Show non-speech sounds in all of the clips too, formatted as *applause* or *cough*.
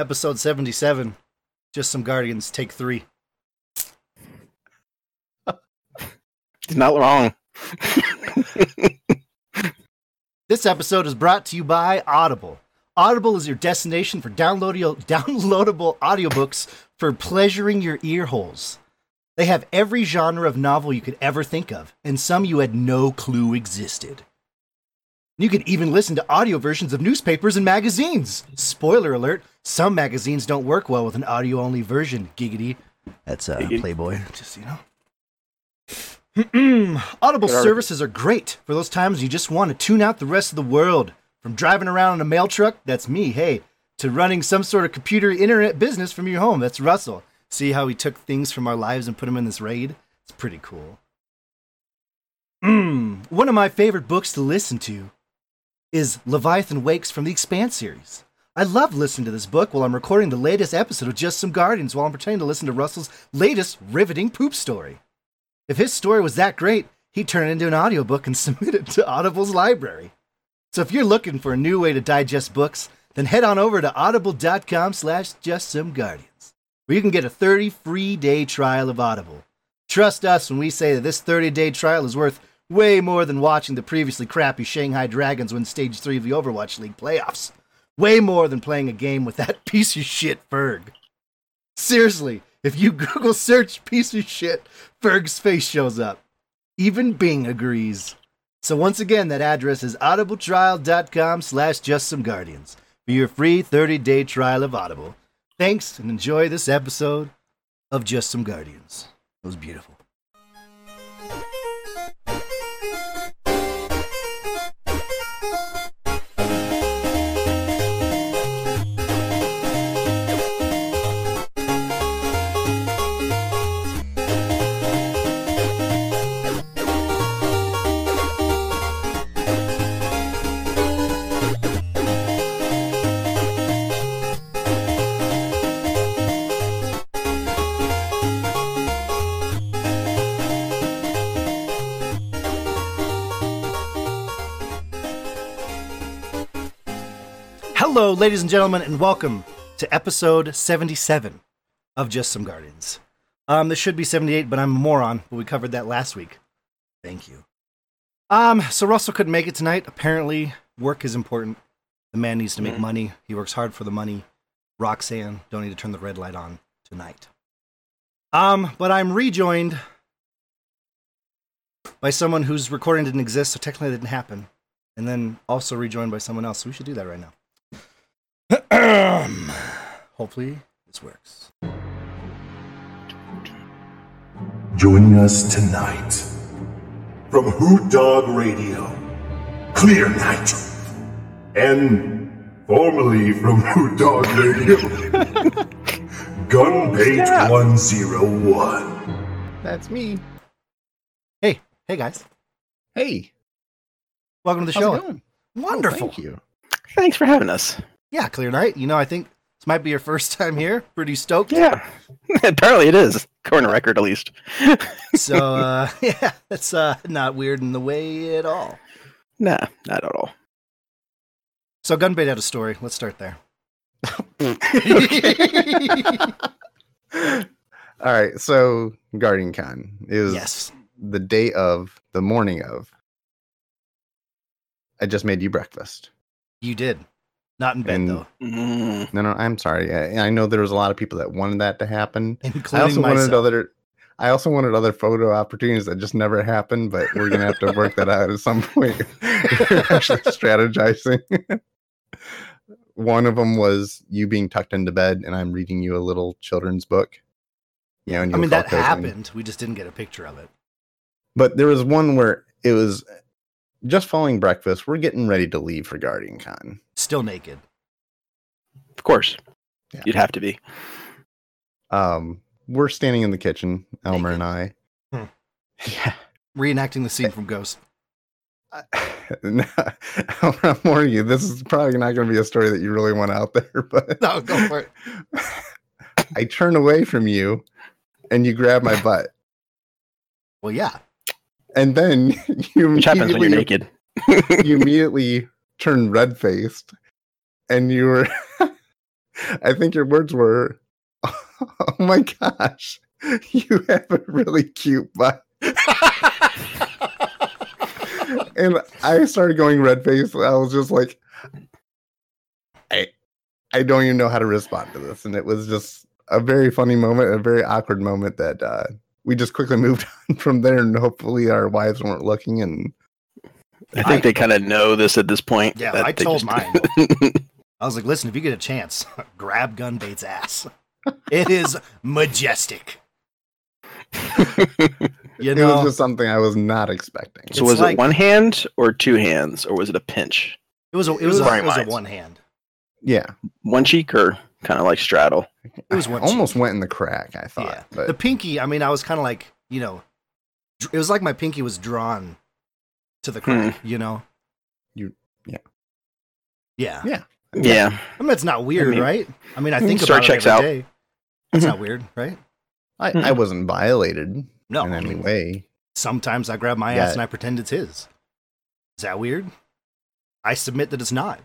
episode 77. Just some Guardians, take three. He's not wrong. *laughs* This episode is brought to you by Audible. Audible is your destination for downloadable, downloadable audiobooks for pleasuring your ear holes. They have every genre of novel you could ever think of, and some you had no clue existed. You can even listen to audio versions of newspapers and magazines. Spoiler alert, some magazines don't work well with an audio only version. Giggity. That's uh. Playboy, just you know. Audible services are great for those times you just want to tune out the rest of the world. From driving around in a mail truck, that's me, hey, to running some sort of computer internet business from your home, that's Russell. See how he took things from our lives and put them in this raid? It's pretty cool. Mm, one of my favorite books to listen to is Leviathan Wakes from the Expanse series. I love listening to this book while I'm recording the latest episode of Just Some Guardians while I'm pretending to listen to Russell's latest riveting poop story. If his story was that great, he'd turn it into an audiobook and *laughs* submit it to Audible's library. So if you're looking for a new way to digest books, then head on over to audible.com slash justsomeguardians, where you can get a 30 free day trial of Audible. Trust us when we say that this 30 day trial is worth way more than watching the previously crappy Shanghai Dragons win Stage 3 of the Overwatch League playoffs. Way more than playing a game with that *laughs* piece of shit Ferg. Seriously, if you Google search piece of shit, Ferg's face shows up. Even Bing agrees. So once again, that address is audibletrial.com slash justsomeguardians for your free 30-day trial of Audible. Thanks, and enjoy this episode of Just Some Guardians. It was beautiful. Hello, ladies and gentlemen, and welcome to episode 77 of Just Some Guardians. Um, this should be 78, but I'm a moron, but we covered that last week. Thank you. Um, so Russell couldn't make it tonight. Apparently, work is important. The man needs to make Mhm. money. He works hard for the money. Roxanne, don't need to turn the red light on tonight. Um, but I'm rejoined by someone whose recording didn't exist, so technically it didn't happen. And then also rejoined by someone else. So we should do that right now. Hopefully this works. Joining us tonight from Hoot Dog Radio, Clear Night, and formerly from Hoot Dog Radio, *laughs* Gunbait Yeah. 101. That's me. Hey, hey guys. Hey, Welcome to the how's show. it going? Wonderful. Oh, thank you. Thanks for having us. Yeah, Clear Night. You know, I think this might be your first *laughs* time here. Pretty stoked. Yeah, *laughs* apparently it is. According to record, at least. *laughs* So, uh, yeah, that's uh, not weird in the way at all. Nah, not at all. So, Gunbait had a story. Let's start there. All right, so Guardian Con is yes. the day of, the morning of. I just made you breakfast. You did. Not in bed, And- though, Mm, No, no, I'm sorry. I, I know there was a lot of people that wanted that to happen. including I also myself. wanted other. I also wanted other photo opportunities that just never happened, but we're gonna have to work that out at some point. We're *laughs* actually strategizing. One of them was you being tucked into bed, and I'm reading you a little children's book. You know, and I mean, that cozy. happened. We just didn't get a picture of it. But there was one where it was just following breakfast. We're getting ready to leave for Guardian Con. Still naked. of course, Yeah. you'd have to be. Um, we're standing in the kitchen, Elmer and I. Hmm. *laughs* Yeah. Reenacting the scene from Ghost. No, *laughs* I'm warning you, this is probably not going to be a story that you really want out there. *laughs* But No, go for it. I turn away from you, and you grab my butt, Well, yeah. and then you Which happens when you're immediately- naked. you immediately turn red faced, and you were *laughs* I think your words were, "Oh my gosh, you have a really cute butt." *laughs* and I started going red faced. I was just like, I, I don't even know how to respond to this, and it was just a very funny moment, a very awkward moment that uh, we just quickly moved *laughs* on from there, and hopefully our wives weren't looking. And I think they kind of know this at this point. Yeah, that I told just- mine. I was like, listen, if you get a chance, *laughs* grab Gunbait's ass. It is majestic. *laughs* You it know, was just something I was not expecting. so It's was like- it one hand or two hands or was it a pinch? it was a it was a, it was a one hand. Yeah, One cheek or kind of like straddle? It was one almost cheek. went in the crack. I thought, Yeah, but the pinky. I mean, I was kind of like you know, it was like my pinky was drawn to the crack. Hmm. You know. You- yeah. Yeah. Yeah. Yeah. I mean, it's not weird, mean, right? I mean, I mm, think star about checks it every out. day. It's Mhm. not weird, right? I, I wasn't violated No. in I any mean, way. sometimes I grab my Yeah. ass and I pretend it's his. Is that weird? I submit that it's not.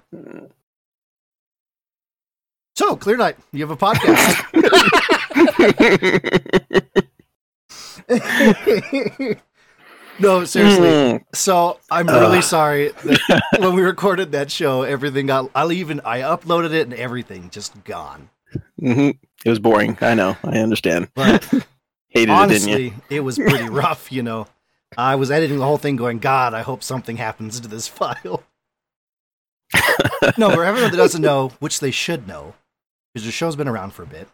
So, Clear Night, you have a podcast. *laughs* *laughs* *laughs* no, seriously. Mm. So I'm really sorry that *laughs* when we recorded that show, everything got. I even I uploaded it and everything just gone. Mhm. It was boring. I know. I understand. *laughs* But Hated it, didn't you? honestly, it was pretty *laughs* rough. You know, I was editing the whole thing, going, "God, I hope something happens to this file." no, for everyone that doesn't know, which they should know, because the show's been around for a bit.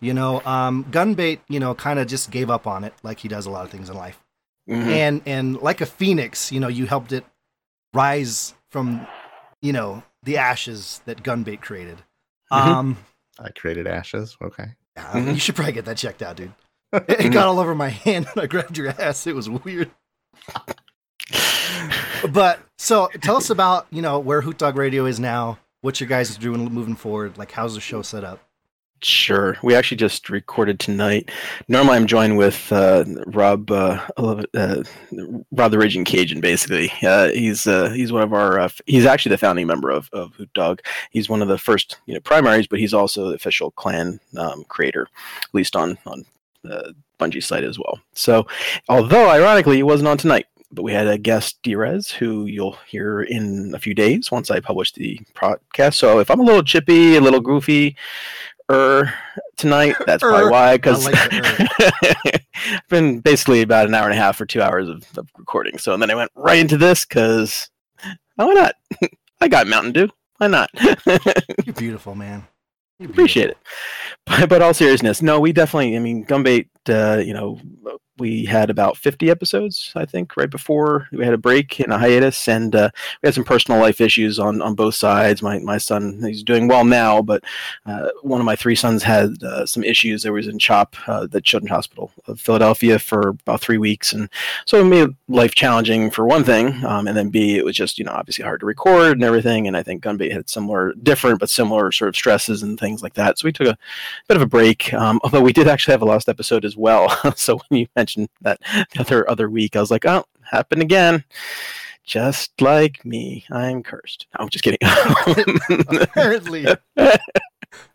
You know, um, Gunbait, you know, kind of just gave up on it, like he does a lot of things in life. Mhm. and and like a phoenix you know you helped it rise from you know the ashes that gunbait created Mhm. um I created ashes. Okay. yeah, Mhm. you should probably get that checked out dude *laughs* it, it got all over my *laughs* hand when i grabbed your ass it was weird but so tell us about you know where hoot dog radio is now what you guys are doing moving forward like how's the show set up Sure. We actually just recorded tonight. Normally, I'm joined with uh, Rob, uh, uh, Rob the Raging Cajun. Basically, uh, he's uh, he's one of our. Uh, he's actually the founding member of of Hoot Dog. He's one of the first you know primaries, but he's also the official clan um, creator, at least on on uh, Bungie's site as well. So, although ironically, he wasn't on tonight. But we had a guest, Drez, who you'll hear in a few days once I publish the podcast. So if I'm a little chippy, a little goofy, er tonight. *laughs* That's probably Er. why. Because *laughs* like I've been basically about an hour and a half or two hours of, of recording. So and then I went right into this because why not? *laughs* I got Mountain Dew. Why not? you're beautiful man You're Appreciate it. But, but all seriousness, no, we definitely. I mean, Gunbait. Uh, you know, we had about 50 episodes, I think, right before we had a break and a hiatus, and uh, we had some personal life issues on on both sides. My my son, he's doing well now, but uh, one of my three sons had uh, some issues. There was in CHOP, uh, the Children's Hospital of Philadelphia, for about three weeks, and so it made life challenging for one thing, um, and then B, it was just you know obviously hard to record and everything. And I think Gunbait had similar, different but similar sort of stresses and things like that. So we took a bit of a break. Um, although we did actually have a lost episode as well. *laughs* so when you mentioned that *laughs* the other other week, I was like, oh, happened again. Just like me, I'm cursed. No, I'm just kidding. *laughs* apparently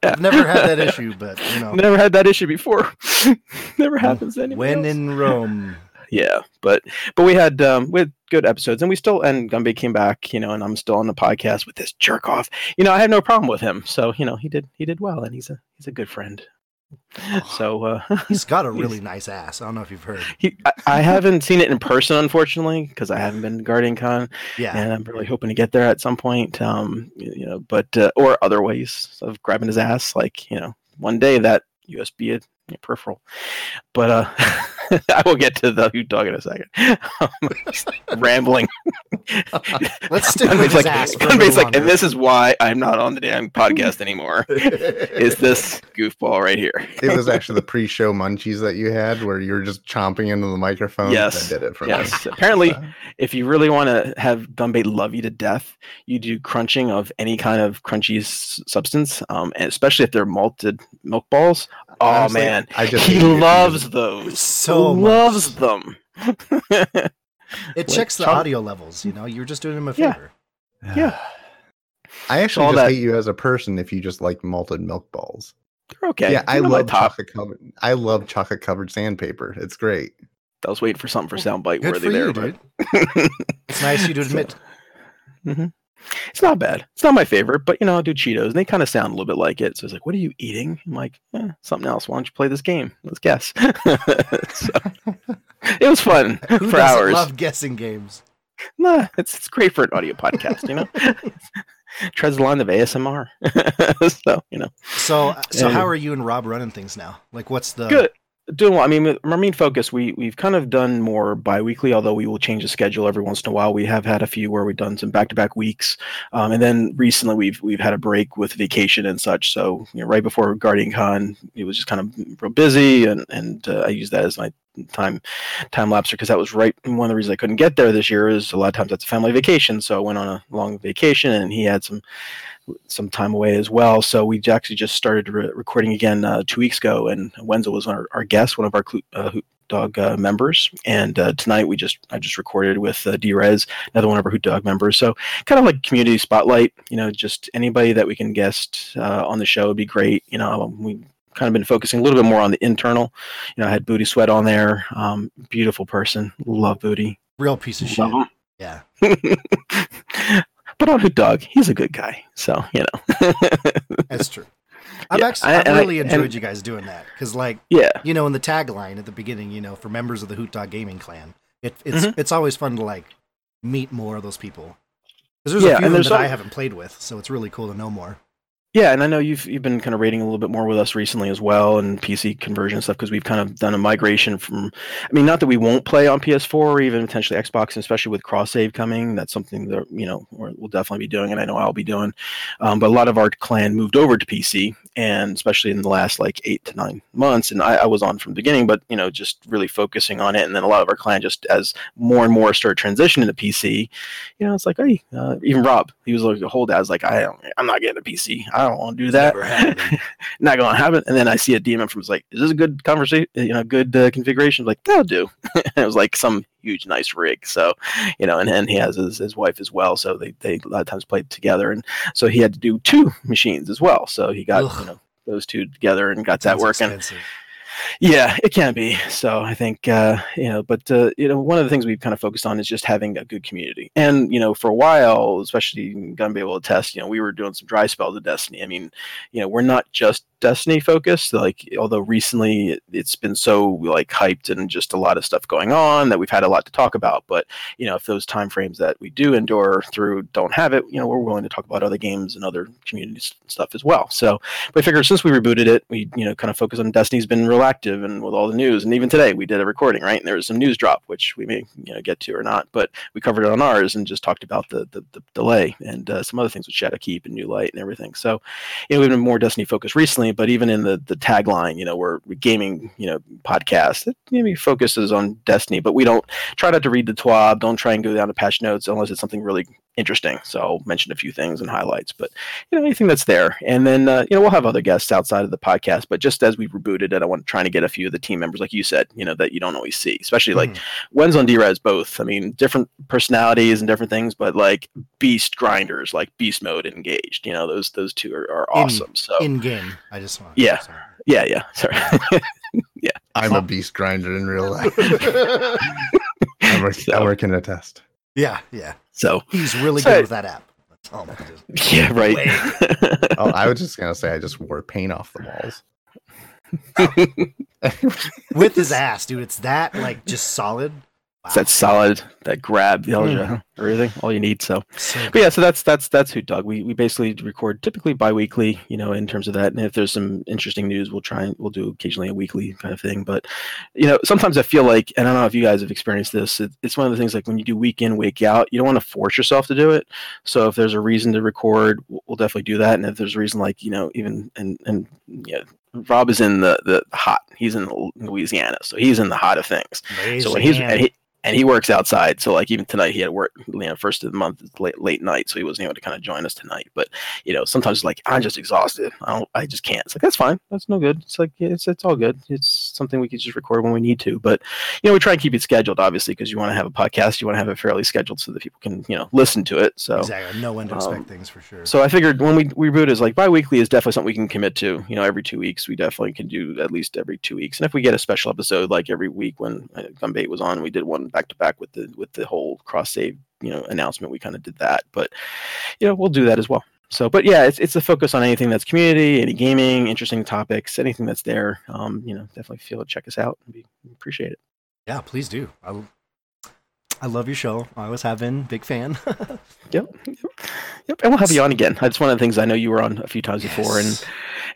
i've never had that issue but you know Never had that issue before. *laughs* Never happens to anyone when else. in rome yeah but but we had um we had good episodes and we still and gumby came back you know and i'm still on the podcast with this jerk off you know i have no problem with him so you know he did he did well and he's a he's a good friend *laughs* so uh *laughs* He's got a really nice ass. I don't know if you've heard. he, I, I haven't seen it in person unfortunately because i haven't been to guardian con Yeah. and i'm really hoping to get there at some point um you know but uh, or other ways of grabbing his ass like you know one day that usb you know, peripheral but uh *laughs* i will get to the hoot dog in a second *laughs* rambling *laughs* Let's stick with his like, ass for a Gunbait's little like, longer. and this is why i'm not on the damn podcast anymore is this goofball right here It was actually the pre-show munchies that you had, where you were just chomping into the microphone. Yes. that did it for yes apparently if you really want to have Gunbait love you to death, you do crunching of any kind of crunchy s- substance, um, and especially if they're malted milk balls. Oh Honestly, man, I just he loves those. so much. loves them. It like checks the chunk- audio levels. You know, you're just doing him a favor. Yeah. I actually all just that- hate you as a person if you just like malted milk balls. They're okay. Yeah, I love chocolate covered. I love chocolate covered sandpaper. It's great. I was waiting for something for soundbite Good worthy for there, you, but dude. *laughs* It's nice you to admit. *laughs* Mm-hmm. It's not bad. It's not my favorite, but you know, I'll do Cheetos, and they kind of sound a little bit like it. So it's like, what are you eating? I'm like, eh, something else. Why don't you play this game? Let's guess. *laughs* So, it was fun *laughs* Who for hours. love guessing games? Nah, it's it's great for an audio podcast. You know, *laughs* treads the line of ASMR. so you know, So, so And- how are you and Rob running things now? Like, what's the good. Doing well. I mean, our main focus, we we've kind of done more bi-weekly, although we will change the schedule every once in a while. We have had a few where we've done some back-to-back weeks, um, and then recently we've we've had a break with vacation and such. So you know, right before Guardian Con, it was just kind of real busy, and and uh, I used that as my time time lapse because that was right one of the reasons I couldn't get there this year is a lot of times that's a family vacation. So I went on a long vacation, and he had some some time away as well. So we actually just started re- recording again uh, two weeks ago, and Wenzel was our, our guest, one of our uh, Hoot Dog uh, members. And uh, tonight we just I just recorded with uh, Drez, another one of our Hoot Dog members. So kind of like community spotlight, you know, just anybody that we can guest uh, on the show would be great. You know, we kind of been focusing a little bit more on the internal. You know, I had Booty Sweat on there, um, beautiful person, love Booty. real piece of shit? Yeah. *laughs* but on Hoot Dog, he's a good guy. So you know, *laughs* That's true. I've Yeah, actually I- I've and I- really enjoyed and- you guys doing that because, like, yeah. you know, in the tagline at the beginning, you know, for members of the Hoot Dog Gaming Clan, it, it's Mhm. it's always fun to like meet more of those people. Because there's Yeah, a few of them that I haven't played with, so it's really cool to know more. Yeah, and I know you've you've been kind of rating a little bit more with us recently as well, and PC conversion stuff because we've kind of done a migration from. I mean, not that we won't play on PS4 or even potentially Xbox, especially with cross save coming. That's something that you know we'll definitely be doing, and I know I'll be doing. Um, but a lot of our clan moved over to PC, and especially in the last like eight to nine months, and I, I was on from the beginning, but you know, just really focusing on it, and then a lot of our clan just as more and more started transitioning to PC, you know, it's like, hey, uh, even Rob, he was like a whole dad's like, I I'm not getting a PC. I don't want to do that. *laughs* Not going to happen. And then I see a DM from, it's like, is this a good conversation? You know, good uh, configuration? like, that'll do. *laughs* it was like some huge, nice rig. So, you know, and, and he has his, his wife as well. So they, they a lot of times played together. And so he had to do two machines as well. So he got, Ugh. you know, those two together and got that working. expensive. Yeah, it can be. So I think uh, you know, but uh, you know, one of the things we've kind of focused on is just having a good community. And you know, for a while, especially gonna be able to test. You know, we were doing some dry spells of Destiny. I mean, you know, we're not just Destiny focused. Like, although recently it- it's been so like hyped and just a lot of stuff going on that we've had a lot to talk about. But you know, if those time frames that we do endure through don't have it, you know, we're willing to talk about other games and other community stuff as well. So but I figure since we rebooted it, we you know kind of focus on Destiny's been real active and with all the news, and even today we did a recording, right? And there was some news drop, which we may you know get to or not, but we covered it on ours and just talked about the the, the delay and uh, some other things with Shadowkeep and New Light and everything. So you know we've been more Destiny focused recently, but even in the the tagline, you know, we're gaming you know podcast, it maybe focuses on Destiny, but we don't try not to read the TWAB, don't try and go down to patch notes unless it's something really interesting. So I'll mention a few things and highlights, but you know anything that's there and then uh, you know we'll have other guests outside of the podcast but just as we rebooted it i want trying to get a few of the team members like you said you know that you don't always see especially like Mhm. Wen's on drez both i mean different personalities and different things but like beast grinders like beast mode engaged you know those those two are, are In- awesome so in game. I just want. Yeah. yeah yeah sorry *laughs* yeah. I'm a beast grinder in real *laughs* life. *laughs* I work, I work in a test. yeah, yeah. So He's really So- good with that app. That's all I just- yeah right *laughs* Oh, I was just gonna say I just wore paint off the walls. *laughs* *laughs* with his ass, dude. It's that like just solid. It's that solid that grab the Mm. everything all you need so But yeah, so that's that's that's Hoot Dog. We we basically record typically bi-weekly, you know, in terms of that. And if there's some interesting news, we'll try and we'll do occasionally a weekly kind of thing. But you know, sometimes I feel like, and I don't know if you guys have experienced this. It, it's one of the things like when you do week in, week out, you don't want to force yourself to do it. So if there's a reason to record, we'll, definitely do that. And if there's a reason, like you know, even and and yeah, Rob is in the the hot. He's in Louisiana, so he's in the hot of things. So when he's and he, and he works outside. So like even tonight he had work, you know, first of the month, late late night, so he wasn't able to kind of join us tonight. But you know, sometimes it's like I'm just exhausted. I don't, I just can't. It's like that's fine. That's no good. It's like it's it's all good. It's something we can just record when we need to. But you know, we try and keep it scheduled, obviously, because you want to have a podcast, you want to have it fairly scheduled so that people can you know listen to it. So exactly. Know when to expect um, things for sure. so I figured when we, we reboot is like bi-weekly is definitely something we can commit to. You know, every two weeks we definitely can do at least every two weeks. And if we get a special episode like every week when uh, Gunbait was on, we did one back to back with the with the whole cross save you know announcement. We kind of did that, but you know we'll do that as well. So, but yeah, it's it's a focus on anything that's community, any gaming, interesting topics, anything that's there. Um, you know, definitely feel to check us out. We appreciate it. yeah, please do. I, I love your show. I always have been. Big fan. Yep, *laughs* yep, yep. And we'll have you on again. That's one of the things I know you were on a few times before, and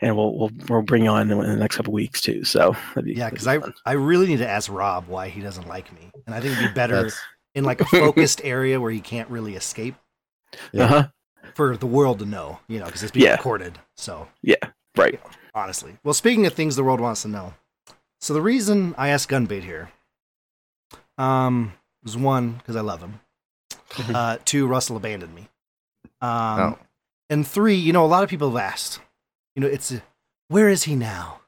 and we'll we'll we'll bring you on in the next couple weeks too. So be, yeah, because be I fun. I really need to ask Rob why he doesn't like me, and I think it'd be better That's- in like a *laughs* focused area where he can't really escape Yeah. uh-huh. for the world to know. You know, because it's being Yeah. recorded. So Yeah. right. honestly. Well, speaking of things the world wants to know, so the reason I asked Gunbait here, um, was one because I love him. *laughs* Uh, two, Russell abandoned me. Um, Oh. and three, you know, a lot of people have asked, you know, it's a, where is he now?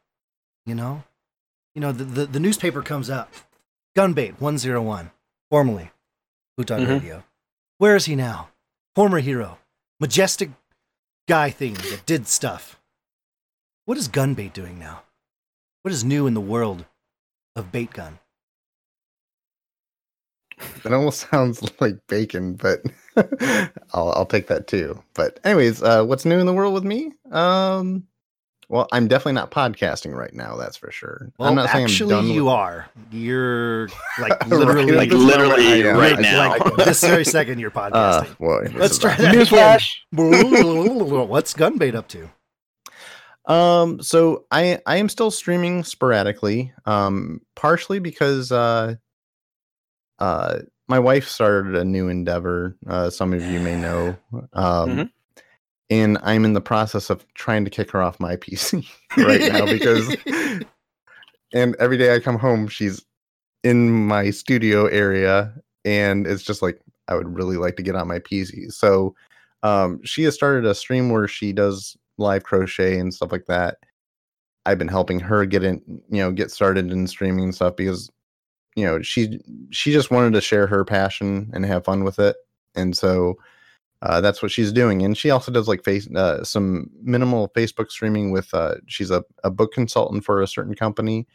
You know, you know, the the, the newspaper comes up, Gunbait one zero one, formerly Hoot Dog Mhm. Radio. Where is he now? Former hero, majestic guy thing that did stuff. What is Gunbait doing now? What is new in the world of bait gun? *laughs* That almost sounds like bacon, but *laughs* I'll I'll take that too. But anyways, uh, what's new in the world with me? Um, well, I'm definitely not podcasting right now. That's for sure. Well, I'm not saying I'm actually, done you with- are. You're like *laughs* literally, at Like literally right now. like this very second you're Uh, podcasting. boy, this Let's try that Newsflash. What's Gunbait up to? Um, so I I am still streaming sporadically. Um, partially because uh, uh, my wife started a new endeavor. Uh, some of you may know. Um, Mhm. and I'm in the process of trying to kick her off my *laughs* PC right now because, *laughs* and every day I come home, she's in my studio area, and it's just like I would really like to get on my PC. So, um, she has started a stream where she does live crochet and stuff like that. I've been helping her get in, you know, get started in streaming and stuff because, you know, she she just wanted to share her passion and have fun with it, and so uh, that's what she's doing. And she also does like face uh, some minimal Facebook streaming with. Uh, she's a a book consultant for a certain company,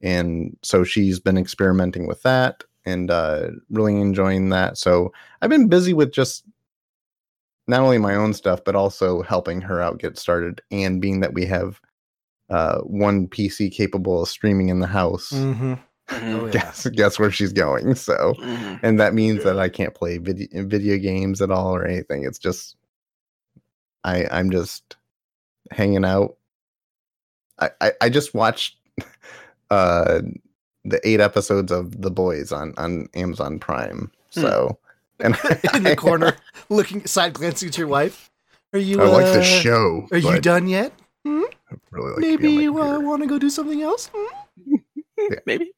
and so she's been experimenting with that and uh, really enjoying that. So I've been busy with just not only my own stuff but also helping her out get started and being that we have uh one pc capable of streaming in the house Mm-hmm. Mhm. Oh, yeah. guess guess where she's going so Mhm. and that means that i can't play video video games at all or anything it's just i i'm just hanging out i i, I just watched *laughs* uh the eight episodes of the boys on on amazon prime Hmm. so *laughs* and *laughs* in the corner, looking side glancing at your wife. Are you? i like the uh, show Are you done yet? I really like Maybe you uh, want to go do something else. Hmm? *laughs* Maybe.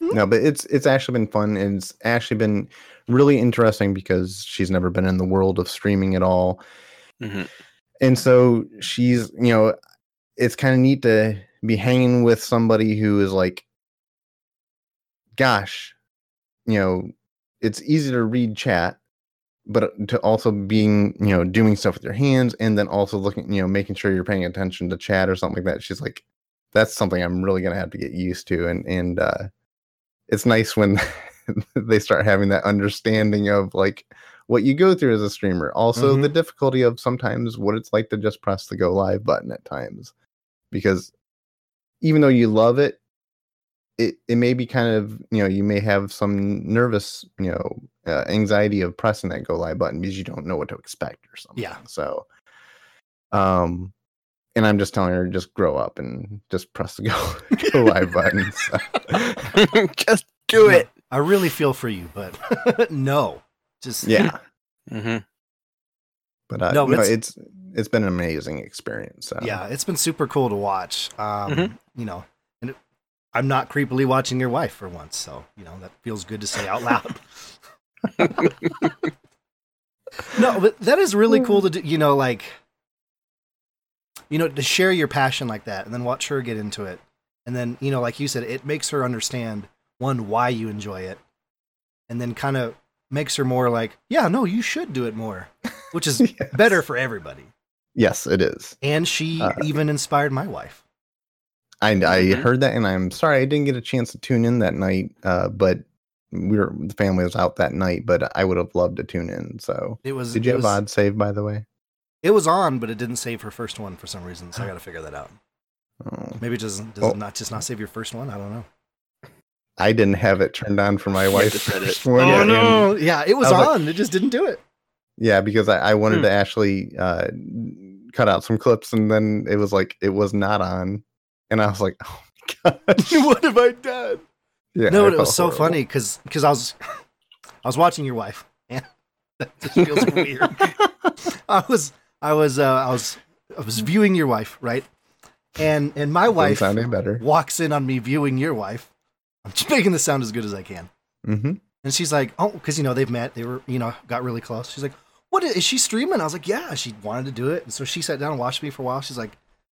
no but it's it's actually been fun and it's actually been really interesting because she's never been in the world of streaming at all Mhm. and so she's you know it's kind of neat to be hanging with somebody who is like gosh you know it's easy to read chat but to also being you know doing stuff with your hands and then also looking you know making sure you're paying attention to chat or something like that she's like that's something i'm really going to have to get used to and and uh it's nice when *laughs* they start having that understanding of like what you go through as a streamer. Also the difficulty of sometimes what it's like to just press the go live button at times because even though you love it it, it may be kind of you know you may have some nervous you know uh, anxiety of pressing that go live button because you don't know what to expect or something. Yeah. so um and i'm just telling her just grow up and just press the go, *laughs* go live button so. *laughs* Just do No, it. I really feel for you, but *laughs* no. Just yeah hmm but uh, No, no, but it's it's been an amazing experience so yeah, it's been super cool to watch. Um, Mhm. you know, and it, I'm not creepily watching your wife for once, so you know that feels good to say out loud. no, but that is really cool to do. You know, like you know, to share your passion like that, and then watch her get into it, and then you know, like you said, it makes her understand one why you enjoy it, and then kind of makes her more like, yeah, no, you should do it more, which is *laughs* Yes. better for everybody. Yes, it is. And she Uh, even inspired my wife. I I Mhm. heard that, and I'm sorry I didn't get a chance to tune in that night. Uh, but we were the family was out that night, but I would have loved to tune in. So, It was. did you it have was, odd save by the way? It was on, but it didn't save her first one for some reason. So I got to figure that out. Oh, Maybe it doesn't. Does Oh. it not just not save your first one? I don't know. I didn't have it turned on for my wife's to set first one. oh no! Yeah, it was, I was like- on. it just didn't do it. Yeah, because I, I wanted Hmm. to actually uh, cut out some clips, and then it was like it was not on, and I was like, *laughs* "Oh my gosh!" *laughs* what have I done? Yeah, no, I it was so horrible. funny because because I was *laughs* I was watching your wife, and that just feels weird. I was I was uh, I was I was viewing your wife, right? And and my wife sound better. walks in on me viewing your wife. I'm just making this sound as good as I can. hmm And she's like, "Oh, because you know they've met, they were, you know, got really close." She's like, "What is, is she streaming?" I was like, "Yeah, she wanted to do it." And so she sat down and watched me for a while. She's like,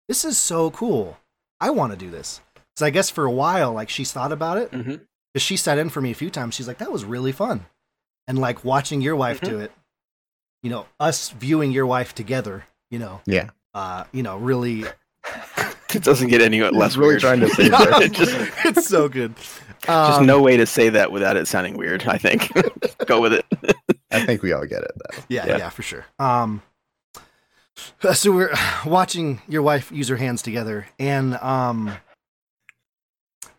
"This is so cool. I want to do this." So I guess for a while, like she's thought about it because she sat in for me a few times. She's like, "That was really fun," and like watching your wife do it, you know, us viewing your wife together, you know, Yeah, uh, you know, really, *laughs* It doesn't get any less really weird. trying to *laughs* say Yeah, that. just, *laughs* it's so good. just Um, no way to say that without it sounding weird. I think. Go with it. I think we all get it though. Yeah, Yeah. yeah, for sure. Um, *sighs* so we're *sighs* watching your wife use her hands together, and um,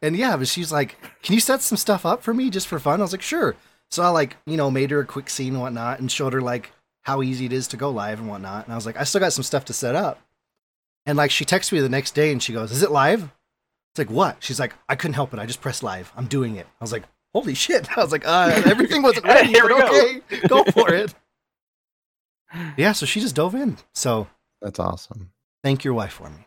and yeah, but she's like, "Can you set some stuff up for me just for fun?" I was like, "Sure." So I like, you know, made her a quick scene and whatnot, and showed her like how easy it is to go live and whatnot. And I was like, "I still got some stuff to set up." And like, she texts me the next day, and she goes, "Is it live?" It's like, "What?" She's like, "I couldn't help it. I just pressed live. I'm doing it." I was like, "Holy shit!" *laughs* I was like, uh, "Everything wasn't *laughs* ready, Here but we go. okay, go *laughs* for it." Yeah, so she just dove in. So That's awesome. thank your wife for me.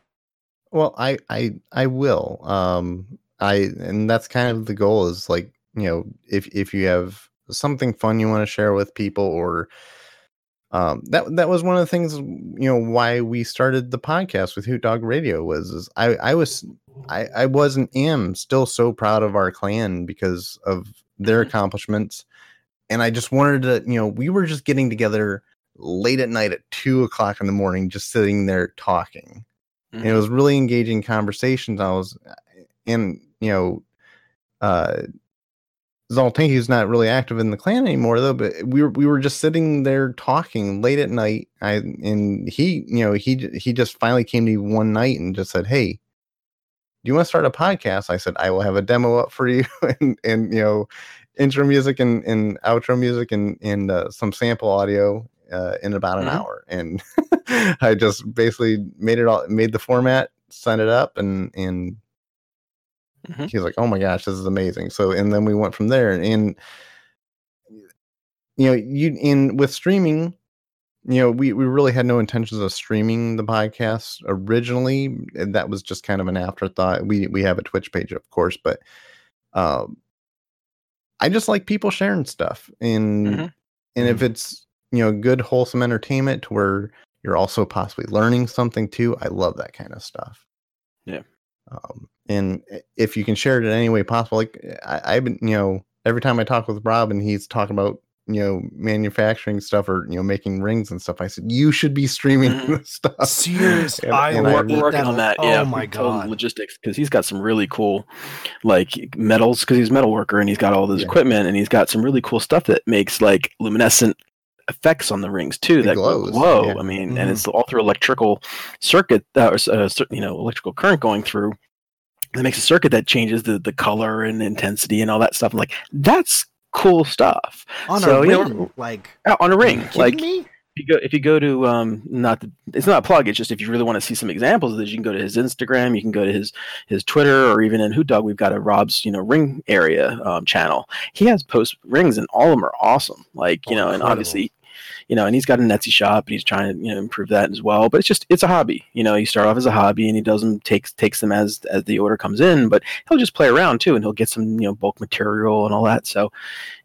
Well, I I I will. Um I and that's kind of the goal is like, you know, if if you have something fun you want to share with people or um that that was one of the things you know why we started the podcast with Hoot Dog Radio was is I I was I I wasn't am still so proud of our clan because of their Mhm. accomplishments and I just wanted to you know we were just getting together late at night at two o'clock in the morning just sitting there talking and it was really engaging conversations. I was, and you know, uh, Zoltanki's not really active in the clan anymore though. But we were we were just sitting there talking late at night. I and he, you know, he he just finally came to me one night and just said, "Hey, do you want to start a podcast?" I said, "I will have a demo up for you, *laughs* and and you know, intro music and and outro music and and uh, some sample audio." Uh, in about an Mhm. hour, and *laughs* I just basically made it all, made the format, sent it up, and and Mhm. he's like, "Oh my gosh, this is amazing!" So, and then we went from there, and you know, you in with streaming, you know, we we really had no intentions of streaming the podcast originally. and That was just kind of an afterthought. We we have a Twitch page, of course, but um, I just like people sharing stuff, and Mhm. and if it's you know good wholesome entertainment to where you're also possibly learning something too, I love that kind of stuff. Yeah. Um, and if you can share it in any way possible, like I, I've been, you know, every time I talk with Rob and he's talking about, you know, manufacturing stuff or, you know, making rings and stuff, I said, you should be streaming Mhm. this stuff. Serious, *laughs* And- I and we're, work we're working that on a- that. oh yeah, my we've God. logistics because he's got some really cool, like metals because he's a metal worker and he's got all this Yeah. equipment and he's got some really cool stuff that makes like luminescent effects on the rings too It that glows, glow. yeah. I mean, Mhm. and it's all through electrical circuit uh, or s- uh, you know electrical current going through. That makes a circuit that changes the the color and intensity and all that stuff. I'm like that's cool stuff on So, a you know, ring, like on a ring. Like me? if you go if you go to um not the, it's not a plug it's just if you really want to see some examples of this you can go to his instagram you can go to his his twitter or even in hoot dog we've got a rob's you know ring area um, channel he has post rings and all of them are awesome like you Oh, know and obviously you know, and he's got a Etsy shop and he's trying to you know improve that as well. But it's just it's a hobby. You know, you start off as a hobby and he does them takes takes them as as the order comes in, but he'll just play around too and he'll get some you know bulk material and all that. So,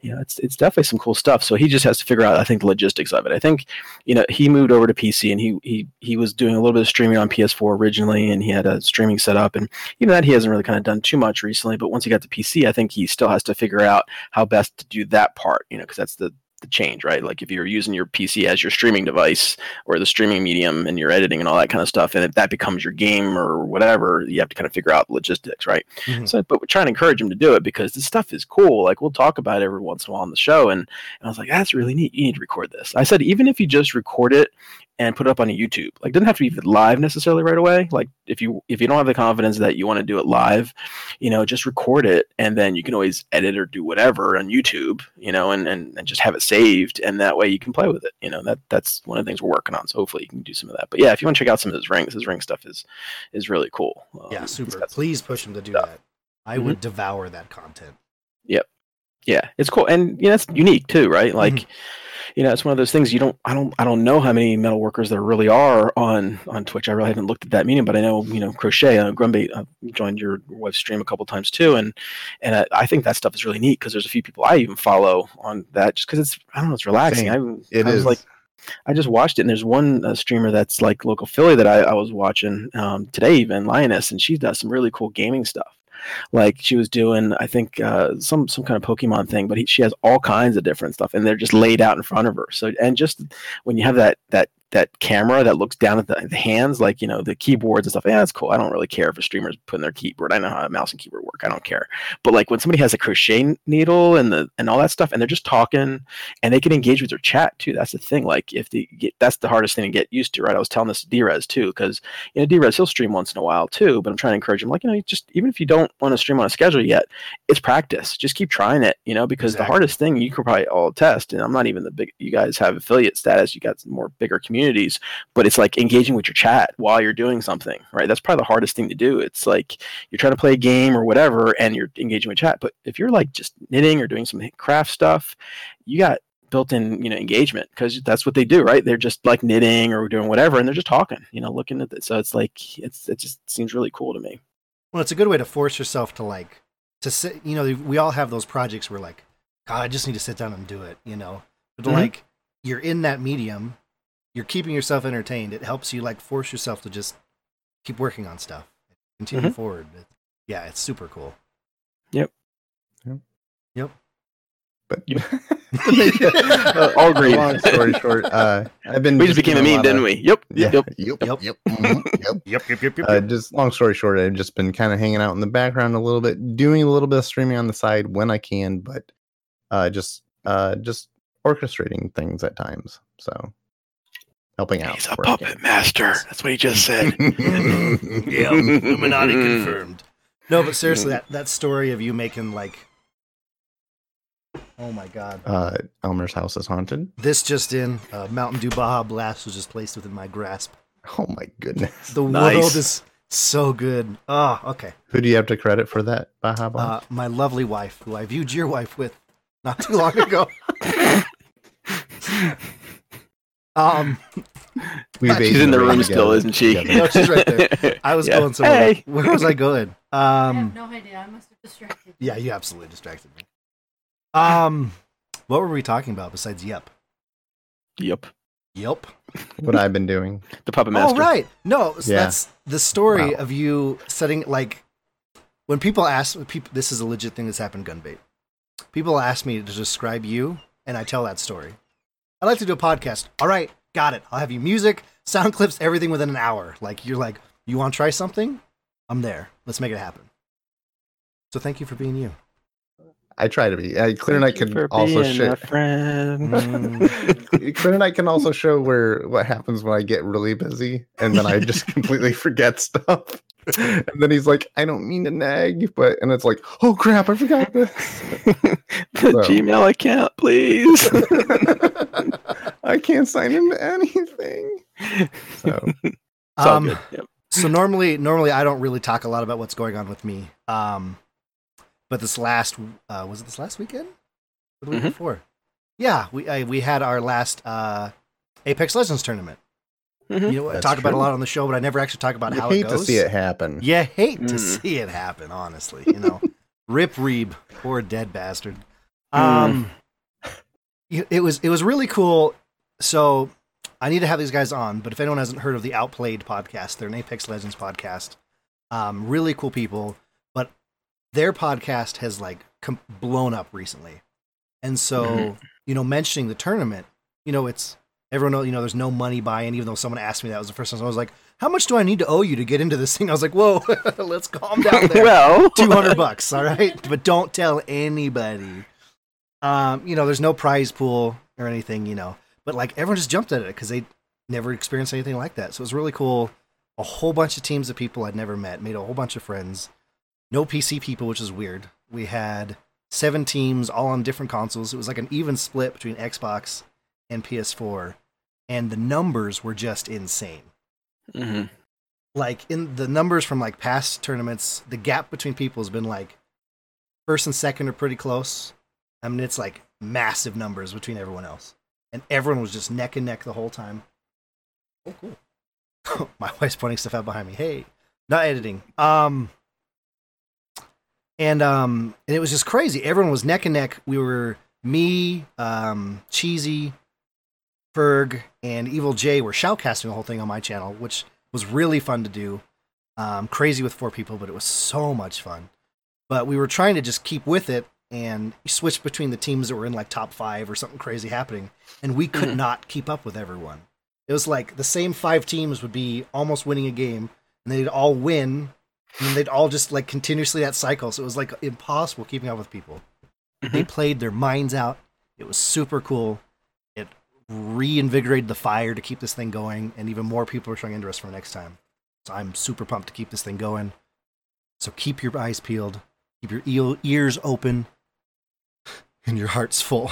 you know, it's it's definitely some cool stuff. So he just has to figure out I think the logistics of it. I think you know he moved over to PC and he he he was doing a little bit of streaming on PS4 originally and he had a streaming set up and even that he hasn't really kind of done too much recently. But once he got to PC, I think he still has to figure out how best to do that part. You know, because that's the the change, right? Like if you're using your PC as your streaming device or the streaming medium and you're editing and all that kind of stuff, and if that becomes your game or whatever, you have to kind of figure out logistics, right? Mhm. So, but we're trying to encourage him to do it because this stuff is cool. Like we'll talk about it every once in a while on the show, and, and I was like, that's really neat. You need to record this. I said, even if you just record it and put it up on a YouTube, like it doesn't have to be live necessarily right away. Like if you if you don't have the confidence that you want to do it live, you know, just record it and then you can always edit or do whatever on YouTube, you know, and, and, and just have it saved and that way you can play with it. You know, that that's one of the things we're working on. So hopefully you can do some of that. But yeah, if you want to check out some of his rings, his ring stuff is is really cool. Um, Yeah, super. Please push him to do stuff. that. I would devour that content. Yep. Yeah, it's cool. And you know, it's unique too, right? Like Mhm. You know, it's one of those things you don't I don't I don't know how many metal workers there really are on on Twitch. I really haven't looked at that medium, but I know, you know, Crochet, uh, Grumbait uh, joined your wife's stream a couple times too and and I, I think that stuff is really neat because there's a few people I even follow on that just because it's I don't know, it's relaxing. I, It I was is. like I just watched it, and there's one uh, streamer that's like local Philly that I, I was watching um, today, even Lioness, and she does some really cool gaming stuff. Like she was doing, I think uh, some some kind of Pokemon thing, but he, she has all kinds of different stuff, and they're just laid out in front of her. So, and just when you have that that that camera that looks down at the, the hands, like you know the keyboards and stuff. Yeah, that's cool. I don't really care if a streamer's putting their keyboard. I know how a mouse and keyboard work. I don't care. But like when somebody has a crochet needle and the and all that stuff, and they're just talking, and they can engage with their chat too. That's the thing. Like if they get, that's the hardest thing to get used to, right? I was telling this to Drez too, because you know Drez he'll stream once in a while too, but I'm trying to encourage him, like you know, just even if you don't want to stream on a schedule yet, it's practice. Just keep trying it, you know, because Exactly. the hardest thing you could probably all test, and I'm not even the big. You guys have affiliate status, you got some more bigger communities, but it's like engaging with your chat while you're doing something, right? That's probably the hardest thing to do. It's like you're trying to play a game or whatever, and you're engaging with chat. But if you're like just knitting or doing some craft stuff, you got built-in you know engagement because that's what they do right they're just like knitting or doing whatever and they're just talking you know looking at it so it's like it's it just seems really cool to me Well, it's a good way to force yourself to like to sit. You know, we all have those projects where like, God, I just need to sit down and do it. You know, but Mhm. like you're in that medium, you're keeping yourself entertained. It helps you like force yourself to just keep working on stuff, continue Mhm. forward. It- yeah, it's super cool. Yep. Yep. yep. But You- Uh, All agreed. Long story short, uh, I've been. we just became a meme lot didn't of- we yep Yeah. yep Yep. Yep. Yep. mhm, yep. Yep, yep, yep, yep. Uh, just long story short, I've just been kind of hanging out in the background a little bit, doing a little bit of streaming on the side when I can, but uh, just uh, just orchestrating things at times. So helping out. he's a where I puppet master that's what he just said *laughs* yeah, Illuminati confirmed. No, but seriously, that that story of you making like, oh my god, Uh, Elmer's house is haunted. this just in: uh, Mountain Dew Baja Blast was just placed within my grasp. Oh my goodness. The Nice. world is so good. Oh, okay. Who do you have to credit for that, Baja Uh, Blast? my lovely wife, who I viewed your wife with not too long ago. *laughs* um, *laughs* We've *laughs* she's in the rain room still isn't she together. No, she's right there. *laughs* I was Yeah. going somewhere. hey Where was I going? I Um, have no idea. I must have distracted. you. yeah, you absolutely distracted me. Um, what were we talking about besides yep? yep Yep. What I've been doing. the puppet master. Oh, right. No, so Yeah. that's the story Wow. of you setting like when people ask people. This is a legit thing that's happened. Gunbait. People ask me to describe you, and I tell that story. I'd like to do a podcast. All right, got it. I'll have you music, sound clips, everything within an hour. Like you're like, you want to try something? I'm there. Let's make it happen. So thank you for being you. I try to be. Uh, Clear and I can also being show. a friend *laughs* Clear I can also show where what happens when I get really busy and then I just *laughs* completely forget stuff. *laughs* And then he's like, "I don't mean to nag," but and it's like, "Oh crap, I forgot this." *laughs* the So. gmail account please *laughs* I can't sign into anything. So Um. Yep. so normally normally I don't really talk a lot about what's going on with me. Um but this last uh was it this last weekend? Or the week Mhm. before? Yeah, we I, we had our last uh, Apex Legends tournament. Mhm. You know, I That's talk about a lot on the show, but I never actually talk about You how hate it goes. to see it happen. Yeah, hate to Mm. see it happen, honestly. You know, *laughs* Rip Reeb, poor dead bastard. Mm. Um, you- it was it was really cool. So I need to have these guys on, but if anyone hasn't heard of the Outplayed podcast, they're an Apex Legends podcast. Um, really cool people, but their podcast has like com- blown up recently, and so Mhm. you know, mentioning the tournament, you know, it's everyone know you know there's no money buy-in. Even though someone asked me that was the first time, so I was like, "How much do I need to owe you to get into this thing?" *laughs* I was like, "Whoa, *laughs* let's calm down *laughs* there." well, 200 bucks all right? But don't tell anybody. Um you know there's no prize pool or anything you know. But like everyone just jumped at it because they never experienced anything like that. So it was really cool. A whole bunch of teams of people i'd never met made a whole bunch of friends. No pc people which is weird. We had seven teams all on different consoles. It was like an even split between xbox and ps4 and the numbers were just insane Mhm. like in the numbers from like past tournaments, the gap between people has been like first and second are pretty close. I mean, it's like massive numbers between everyone else, and everyone was just neck and neck the whole time. Oh, cool. *laughs* My wife's pointing stuff out behind me. Hey, not editing. Um, and um, and it was just crazy. Everyone was neck and neck. We were me, um, cheesy, Ferg, and Evil J were shoutcasting the whole thing on my channel, which was really fun to do. Um, crazy with four people, but it was so much fun. But we were trying to just keep with it and switch between the teams that were in like top five or something crazy happening, and we could Mhm. not keep up with everyone. It was like the same five teams would be almost winning a game, and they'd all win, and they'd all just like continuously that cycle. So it was like impossible keeping up with people. They played their minds out. It was super cool. Reinvigorated the fire to keep this thing going, and even more people are showing interest for next time. So I'm super pumped to keep this thing going. So keep your eyes peeled, keep your eel- ears open, and your hearts full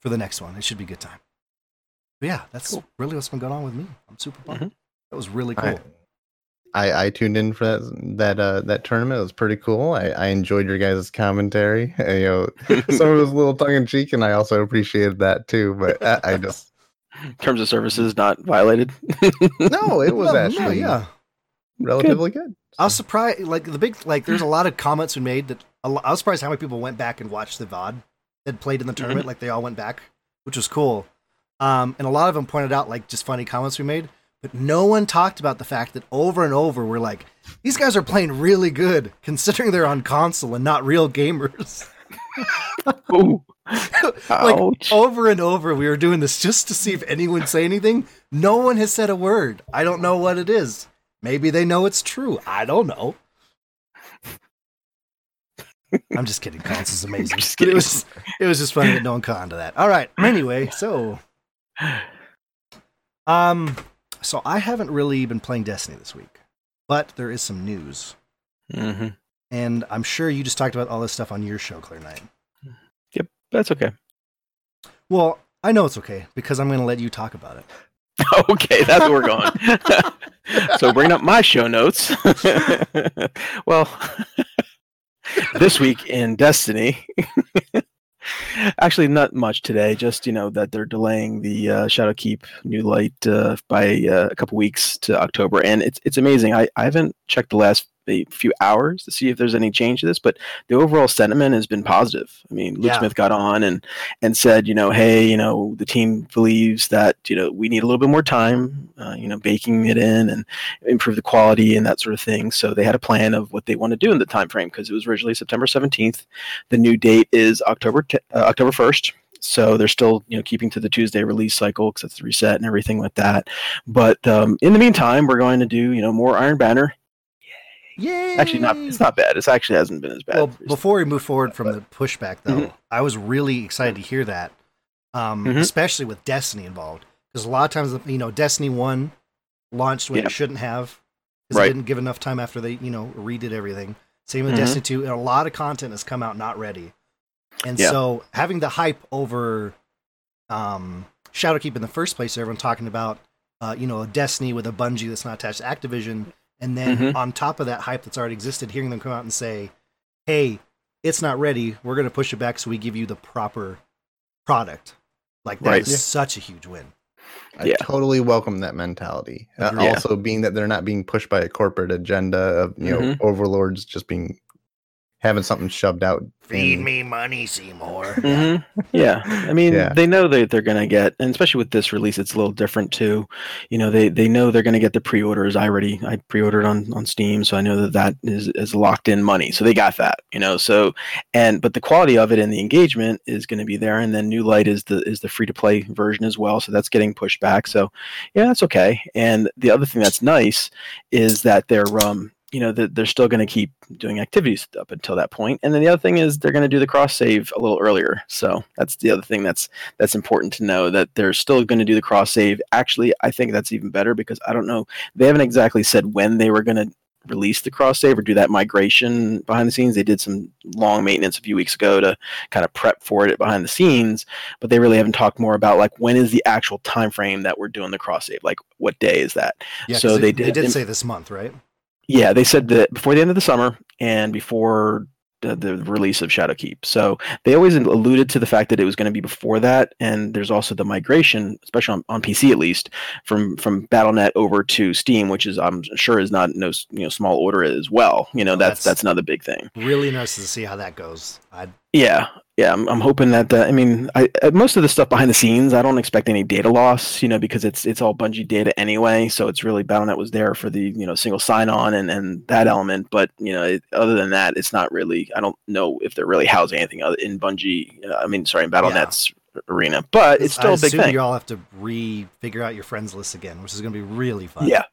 for the next one. It should be a good time. But yeah, that's Cool. really what's been going on with me. I'm super pumped. Mhm. That was really cool. I, I, I tuned in for that that uh, that tournament. It was pretty cool. I, I enjoyed your guys' commentary. *laughs* You know, *laughs* some of it was a little tongue in cheek, and I also appreciated that too. But I, I just *laughs* Terms of services not violated. no, it was No, no, actually yeah. relatively good. I was surprised. Like the big, like there's a lot of comments we made that I was surprised how many people went back and watched the VOD that played in the tournament. Like they all went back, which was cool. Um, and a lot of them pointed out like just funny comments we made, but no one talked about the fact that over and over we're like, these guys are playing really good considering they're on console and not real gamers. *laughs* *laughs* Like Ouch. over and over we were doing this just to see if anyone would say anything. No one has said a word. I don't know what it is. Maybe they know it's true. I don't know. *laughs* I'm just kidding. Console's amazing. It was it was just funny that no one caught on to that. All right. Anyway, so *sighs* um so I haven't really been playing Destiny this week. But there is some news. hmm And I'm sure you just talked about all this stuff on your show, Clear Night. Yep, that's okay. Well, I know it's okay because I'm going to let you talk about it. *laughs* okay, that's where we're going. *laughs* so bring up my show notes. *laughs* well, this week in Destiny, actually not much today. Just you know that they're delaying the uh, Shadowkeep New Light uh, by uh, a couple weeks to October, and it's it's amazing. I, I haven't checked the last a few hours to see if there's any change to this, but the overall sentiment has been positive. I mean, Luke Yeah. Smith got on and and said, you know, hey, you know, the team believes that you know we need a little bit more time, uh, you know, baking it in and improve the quality and that sort of thing. So they had a plan of what they want to do in the time frame because it was originally September 17th. The new date is October t- uh, October 1st. So they're still, you know, keeping to the Tuesday release cycle because it's the reset and everything like that. But um, in the meantime, we're going to do, you know, more Iron Banner. Yay! Actually, not it's not bad. It actually hasn't been as bad. Well, before we move forward from the pushback, though, Mhm. I was really excited to hear that, um, Mhm. especially with Destiny involved, because a lot of times, you know, Destiny One launched when Yeah. it shouldn't have, because Right. they didn't give enough time after they, you know, redid everything. Same with Mhm. Destiny Two, and a lot of content has come out not ready, and Yeah. so having the hype over um, Shadowkeep in the first place, everyone talking about, uh, you know, a Destiny with a Bungie that's not attached to Activision, and then Mhm. on top of that hype that's already existed, hearing them come out and say, "Hey, it's not ready. We're going to push it back so we give you the proper product. Like that Right. is Yeah. such a huge win. I Yeah. totally welcome that mentality. Uh, Yeah. Also, being that they're not being pushed by a corporate agenda of you know Mhm. overlords just being having something shoved out. in- me money, Seymour. *laughs* hmm Yeah, I mean, Yeah. they know that they're going to get, and especially with this release, it's a little different too. You know, they they know they're going to get the pre-orders. I already I pre-ordered on on Steam, so I know that that is is locked in money. So they got that. You know, so and but the quality of it and the engagement is going to be there. And then New Light is the is the free to play version as well, so that's getting pushed back. So yeah, that's okay. And the other thing that's nice is that they're um you know that they're still going to keep doing activities up until that point. And then the other thing is they're going to do the cross save a little earlier. So that's the other thing that's that's important to know that they're still going to do the cross save. Actually i think that's even better because i don't know they haven't exactly said when they were going to release the cross save or do that migration behind the scenes. They did some long maintenance a few weeks ago to kind of prep for it behind the scenes but they really haven't talked more about like when is the actual time frame that we're doing the cross save? Like what day is that? Yeah, So they They did did say this month, right? Yeah, they said that before the end of the summer and before the, the release of Shadowkeep. So they always alluded to the fact that it was going to be before that, and there's also the migration, especially on, on PC at least, from from BattleNet over to Steam, which is I'm sure is not no you know small order as well. You know Oh, that's that's- that's another big thing. Really nice to see how that goes. I Yeah, yeah. I'm, I'm hoping that. I mean, I, uh, most of the stuff behind the scenes, I don't expect any data loss. You know, because it's it's all Bungie data anyway. So it's really BattleNet was there for the you know single sign on and and that element. But you know, it, other than that, it's not really. I don't know if they're really housing anything other in Bungie. Uh, I mean, sorry, in BattleNet's arena, but it's still I a big thing. You all have to re-figure out your friends list again, which is going to be really fun. Yeah.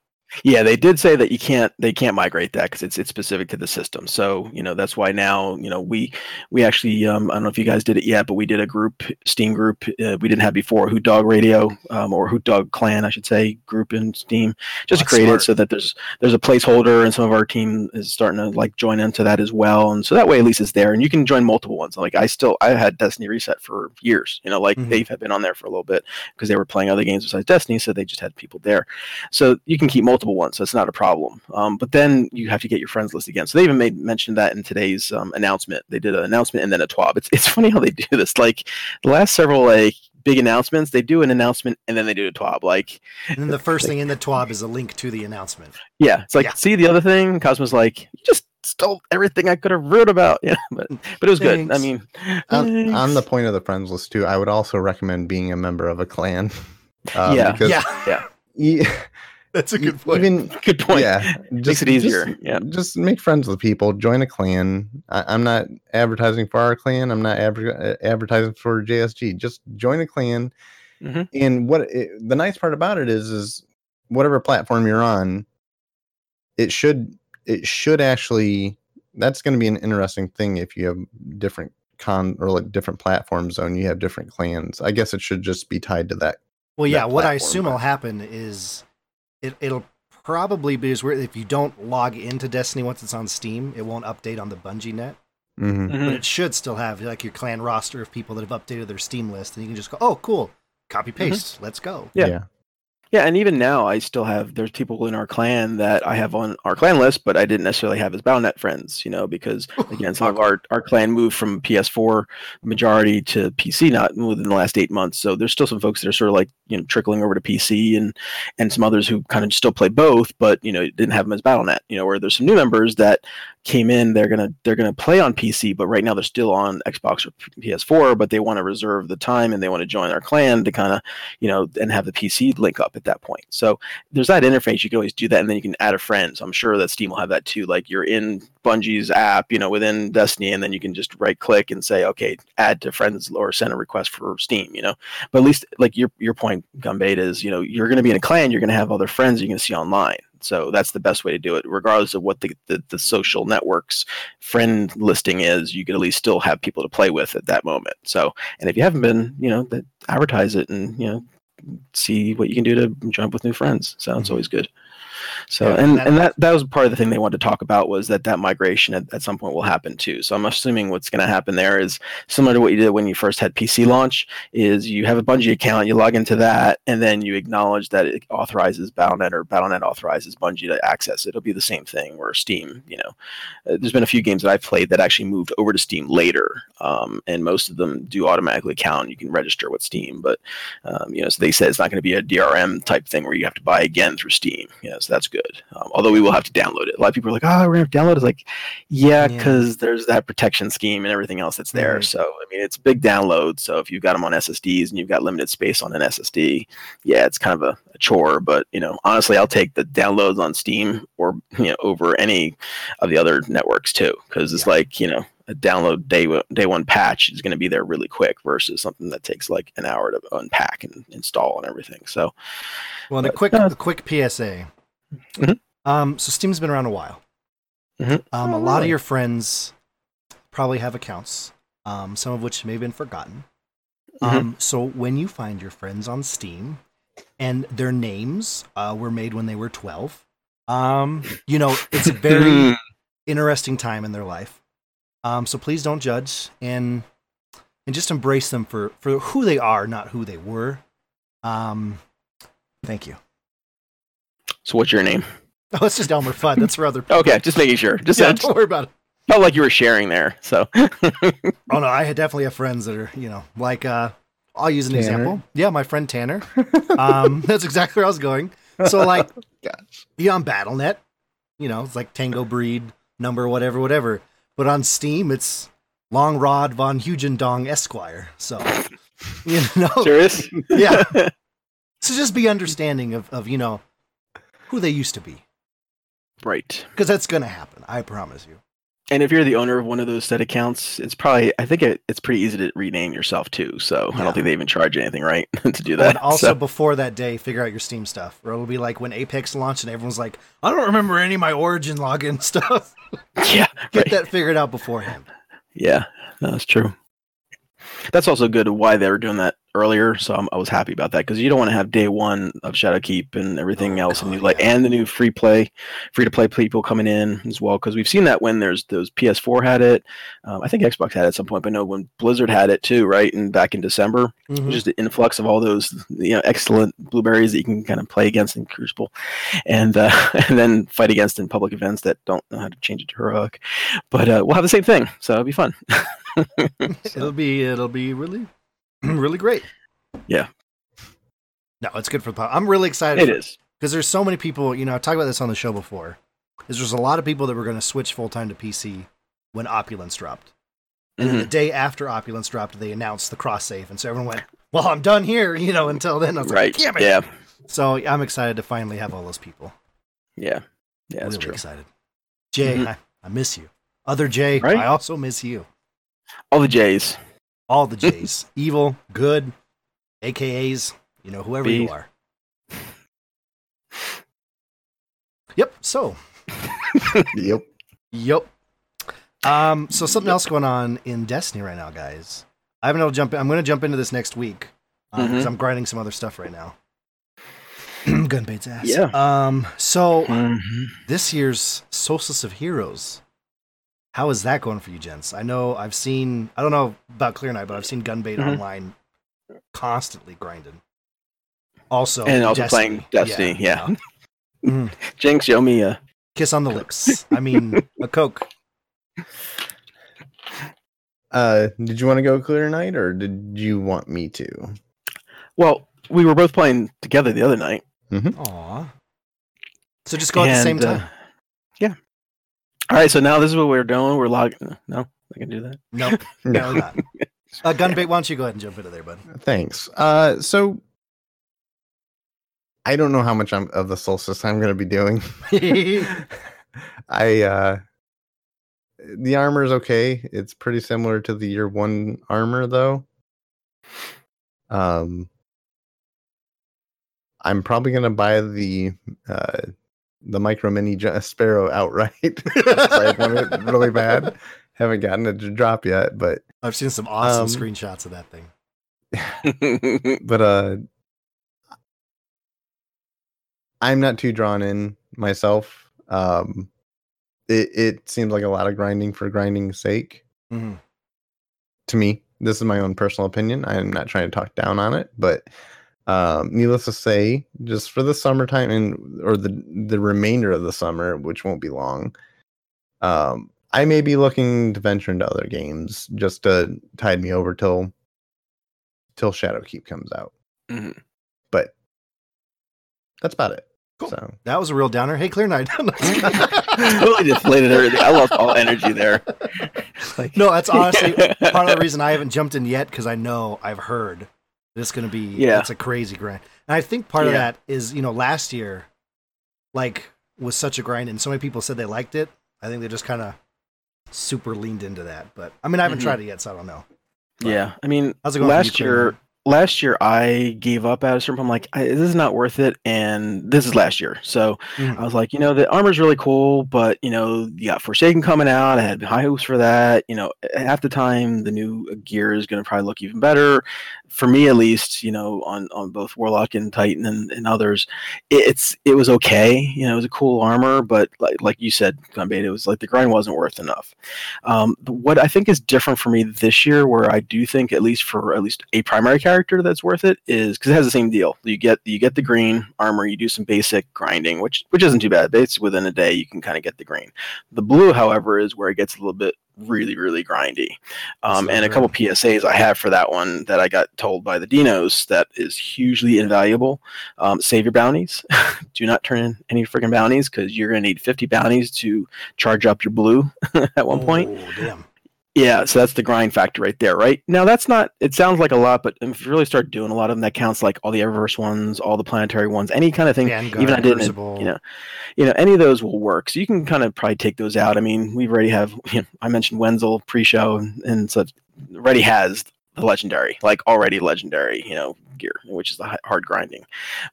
Yeah, they did say that you can't they can't migrate that because it's it's specific to the system. So you know that's why now you know we we actually um, I don't know if you guys did it yet, but we did a group Steam group uh, we didn't have before Hoot Dog Radio um, or Hoot Dog Clan I should say group in Steam just to That's create smart. it so that there's there's a placeholder and some of our team is starting to like join into that as well, and so that way at least it's there and you can join multiple ones. Like I still I had Destiny Reset for years, you know, like Mhm. Dave had been on there for a little bit because they were playing other games besides Destiny, so they just had people there. So you can keep multiple ones. So it's not a problem. Um, but then you have to get your friends list again. So they even made mention that in today's um, announcement. They did an announcement and then a twab. It's it's *laughs* funny how they do this. Like the last several like big announcements, they do an announcement and then they do a twab. Like And then the *laughs* first thing in the TWAB is a link to the announcement. yeah, it's like Yeah. see the other thing. Cosmo's like you just stole everything I could have wrote about. *laughs* Yeah, but but it was good. I mean, on, on the point of the friends list too, I would also recommend being a member of a clan. Um, Yeah. because yeah, e- *laughs* that's a good point. even good point. yeah, just, Makes it easier, Just, yeah. just make friends with people. Join a clan. I, I'm not advertising for our clan. I'm not adver- uh, advertising for JSG. Just join a clan. Mhm. And what it, the nice part about it is, is whatever platform you're on, it should it should actually. That's going to be an interesting thing if you have different con or like different platforms and you have different clans. I guess it should just be tied to that Well, yeah, that what I assume will happen is it, it'll probably be as where if you don't log into Destiny once it's on Steam, it won't update on the Bungie net, hmm Mhm. but it should still have like your clan roster of people that have updated their Steam list, and you can just go, oh, cool, copy paste, let's go. Yeah. Yeah, and even now, I still have there's people in our clan that I have on our clan list, but I didn't necessarily have as BattleNet friends, you know, because *laughs* again, some of our, our clan moved from PS4 majority to PC not within the last eight months. So there's still some folks that are sort of like you know trickling over to PC, and and some others who kind of still play both, but you know didn't have them as BattleNet. You know, where there's some new members that came in, they're gonna they're gonna play on PC, but right now they're still on Xbox or PS4, but they want to reserve the time and they want to join our clan to kind of you know and have the PC link up at that point. So there's that interface. You can always do that, and then you can add a friend. So I'm sure that Steam will have that too. Like you're in Bungie's app, you know, within Destiny, and then you can just right click and say, okay, add to friends or send a request for Steam. You know, but at least like your your point, Gunbait, is you know you're going to be in a clan, you're going to have other friends you can see online. So that's the best way to do it, regardless of what the, the, the social networks friend listing is. You can at least still have people to play with at that moment. So, and if you haven't been, you know, that advertise it and you know see what you can do to jump with new friends. Sounds Mhm. always good. So Yeah, and that- and that that was part of the thing they wanted to talk about was that that migration at, at some point will happen too. So I'm assuming what's going to happen there is similar to what you did when you first had PC launch. Is you have a Bungie account, you log into that, and then you acknowledge that it authorizes BattleNet or BattleNet authorizes Bungie to access it. It'll be the same thing. Or Steam, you know, Uh, there's been a few games that I've played that actually moved over to Steam later, um, and most of them do automatically count. You can register with Steam, but um, you know, so they said it's not going to be a DRM type thing where you have to buy again through Steam. Yeah, so that's good. Um, although we will have to download it. A lot of people are like, "Oh, we're going to have to download." it. It's like, yeah, Yeah. because there's that protection scheme and everything else that's there. Right. So I mean, it's big download. So if you've got them on SSDs and you've got limited space on an SSD, yeah, it's kind of a, a chore. But you know, honestly, I'll take the downloads on Steam or you know over any of the other networks too, because it's like you know a download day one- day one patch is going to be there really quick versus something that takes like an hour to unpack and install and everything. So Well, and a quick, uh, a quick PSA. Mhm. Um, so Steam's been around a while. Mhm. Um, Oh, a lot of your friends probably have accounts, um, some of which may have been forgotten. Mhm. Um, so when you find your friends on Steam and their names uh, were made when they were 12, um, you know, it's a very *laughs* interesting time in their life. Um, so please don't judge and and just embrace them for for who they are, not who they were. Um, thank you. So what's your name? *laughs* Oh, it's just Elmer Fudd. That's for other people. Okay, just making sure. Just yeah, don't worry about it. felt like you were sharing there. So *laughs* Oh no, I definitely have friends that are, you know, like uh I'll use an Tanner? example. Yeah, my friend Tanner. *laughs* Um that's exactly where I was going. So like Gosh. yeah, on Battlenet, you know, it's like Tango Breed, number, whatever, whatever. But on Steam it's Long Rod von Hugendong Esquire. So you know serious? Yeah. So just be understanding of, of, you know, who they used to be. right. Because that's gonna happen, I promise you. And if you're the owner of one of those set accounts, it's probably I think it, it's pretty easy to rename yourself too. So I don't think they even charge anything, right, *laughs* to do that. and *laughs* also So, before that day, figure out your Steam stuff, or it'll be like when Apex launched and everyone's like, "I don't remember any of my Origin login *laughs* stuff." yeah, Get right. that figured out beforehand. Yeah, no, that's true. That's also good why they were doing that earlier. So I'm, I was happy about that because you don't want to have day one of Shadowkeep and everything Oh, else, and God, new like yeah. and the new free play, free to play people coming in as well. Because we've seen that when there's those PS4 had it, um, I think Xbox had it at some point, but no, when Blizzard had it too, right? And back in December, Mhm. just the influx of all those you know excellent blueberries that you can kind of play against in Crucible, and uh, *laughs* and then fight against in public events that don't know how to change it to heroic. But uh, we'll have the same thing, so it'll be fun. *laughs* *laughs* It'll be it'll be really *clears throat* really great. Yeah. No, it's good for the. I'm really excited. It is. because there's so many people. You know, I talked about this on the show before. Is there's a lot of people that were going to switch full time to PC when Opulence dropped, and then the day after Opulence dropped, they announced the cross save, and so everyone went, "Well, I'm done here." *laughs* You know, until then, I was right. like, "Damn it!" Yeah. So I'm excited to finally have all those people. Yeah. Yeah, that's really true. excited. Jay, Mhm. I, I miss you. Other Jay, Right? I also miss you. All the J's. All the Jays, *laughs* evil, good, AKAs, you know, whoever you are. Yep. So, *laughs* Yep. yep. Um. So something else going on in Destiny right now, guys. I haven't able to jump. In. I'm going to jump into this next week because Mhm. I'm grinding some other stuff right now. *clears throat* Gunbait's ass. Yeah. Um. So Mhm. this year's Solstice of Heroes. How is that going for you, gents? I know I've seen. I don't know about Clear Night, but I've seen Gunbait Mhm. online constantly grinding. Also, And also Destiny. playing Destiny, yeah. *laughs* Mhm. Jinx, show me a. Kiss on the lips. I mean, a *laughs* Coke. Uh, did you want to go clear night or did you want me to? Well, we were both playing together the other night. Aw. So just go at the same and, uh, time. yeah. All right, so now this is what we're doing. We're logging. No, I can do that. Nope. *laughs* No, not. *laughs* Uh, Gunbait, why don't you go ahead and jump into there, bud? Thanks. Uh, so I don't know how much I'm, of the solstice I'm going to be doing. *laughs* I uh, the armor is okay. It's pretty similar to the year one armor, though. Um, I'm probably going to buy the uh, the micro mini J- sparrow outright. I want it really bad. *laughs* Haven't gotten it to drop yet, but I've seen some awesome Um, screenshots of that thing. *laughs* but uh I'm not too drawn in myself. Um, it it seems like a lot of grinding for grinding's sake. Mhm. To me, this is my own personal opinion. I'm not trying to talk down on it, but um, needless to say, just for the summertime and or the the remainder of the summer, which won't be long, um, I may be looking to venture into other games just to tide me over till till Shadowkeep comes out. Mhm. But that's about it. Cool. So That was a real downer. Hey, Clear Night. *laughs* *laughs* *laughs* totally deflated everything. I lost all energy there. Like, no, that's honestly part of the reason I haven't jumped in yet because I know I've heard that it's going to be Yeah. it's a crazy grind. And I think part of that is you know last year, like was such a grind, and so many people said they liked it. I think they just kind of super leaned into that. But I mean, I haven't Mhm. tried it yet, so I don't know. yeah, I mean, How's it going? last year? Last year I gave up at a certain point. I'm like, I, this is not worth it. And this is last year. So Mhm. I was like, you know, the armor's really cool, but you know, you got Forsaken coming out. I had high hopes for that. You know, half the time the new gear is going to probably look even better. For me, at least, you know, on, on both Warlock and Titan and, and others, it, it's it was okay. You know, it was a cool armor, but like like you said, Gunbait, it was like the grind wasn't worth enough. Um, what I think is different for me this year, where I do think at least for at least a primary character that's worth it, is because it has the same deal. You get you get the green armor, you do some basic grinding, which which isn't too bad. It's within a day you can kind of get the green. The blue, however, is where it gets a little bit really really grindy. Um, and a couple PSAs I have for that one that I got told by the Dinos that is hugely invaluable. Um, save your bounties. *laughs* do not turn in any freaking bounties because you're going to need 50 bounties to charge up your blue *laughs* at one point. Oh, damn. Yeah, so that's the grind factor right there, right? Now that's not it sounds like a lot, but if you really start doing a lot of them, that counts like all the Eververse ones, all the planetary ones, any kind of thing. Even I didn't you know you know, any of those will work. So you can kind of probably take those out. I mean, we already have *laughs* you know, I mentioned Wenzel pre-show and, and such already has the legendary, like already legendary, you know, gear, which is the hard grinding.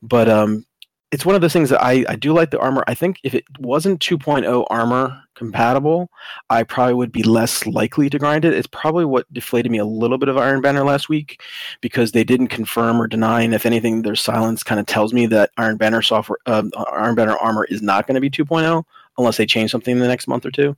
But um it's one of those things that I, I do like the armor. I think if it wasn't 2.0 armor compatible, I probably would be less likely to grind it. It's probably what deflated me a little bit of Iron Banner last week because they didn't confirm or deny, and if anything, their silence kind of tells me that Iron Banner software, um, Iron Banner armor is not going to be 2.0 unless they change something in the next month or two.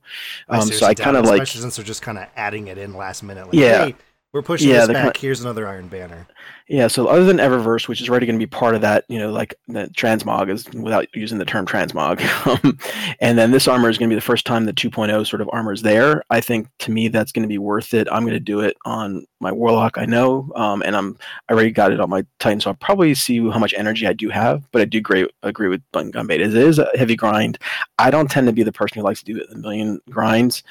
I Um, so I kind of like especially since they're just kind of adding it in last minute. Like, Yeah. hey, we're pushing Yeah, this back. kinda- Here's another Iron Banner. Yeah, so other than Eververse, which is already going to be part of that, you know, like the transmog is without using the term transmog. *laughs* Um, and then this armor is going to be the first time the 2.0 sort of armor is there. I think to me that's going to be worth it. I'm going to do it on my Warlock, I know, um, and I'm I already got it on my Titan, so I'll probably see how much energy I do have. But I do agree agree with Bun Gunbait. It is a heavy grind. I don't tend to be the person who likes to do a million grinds,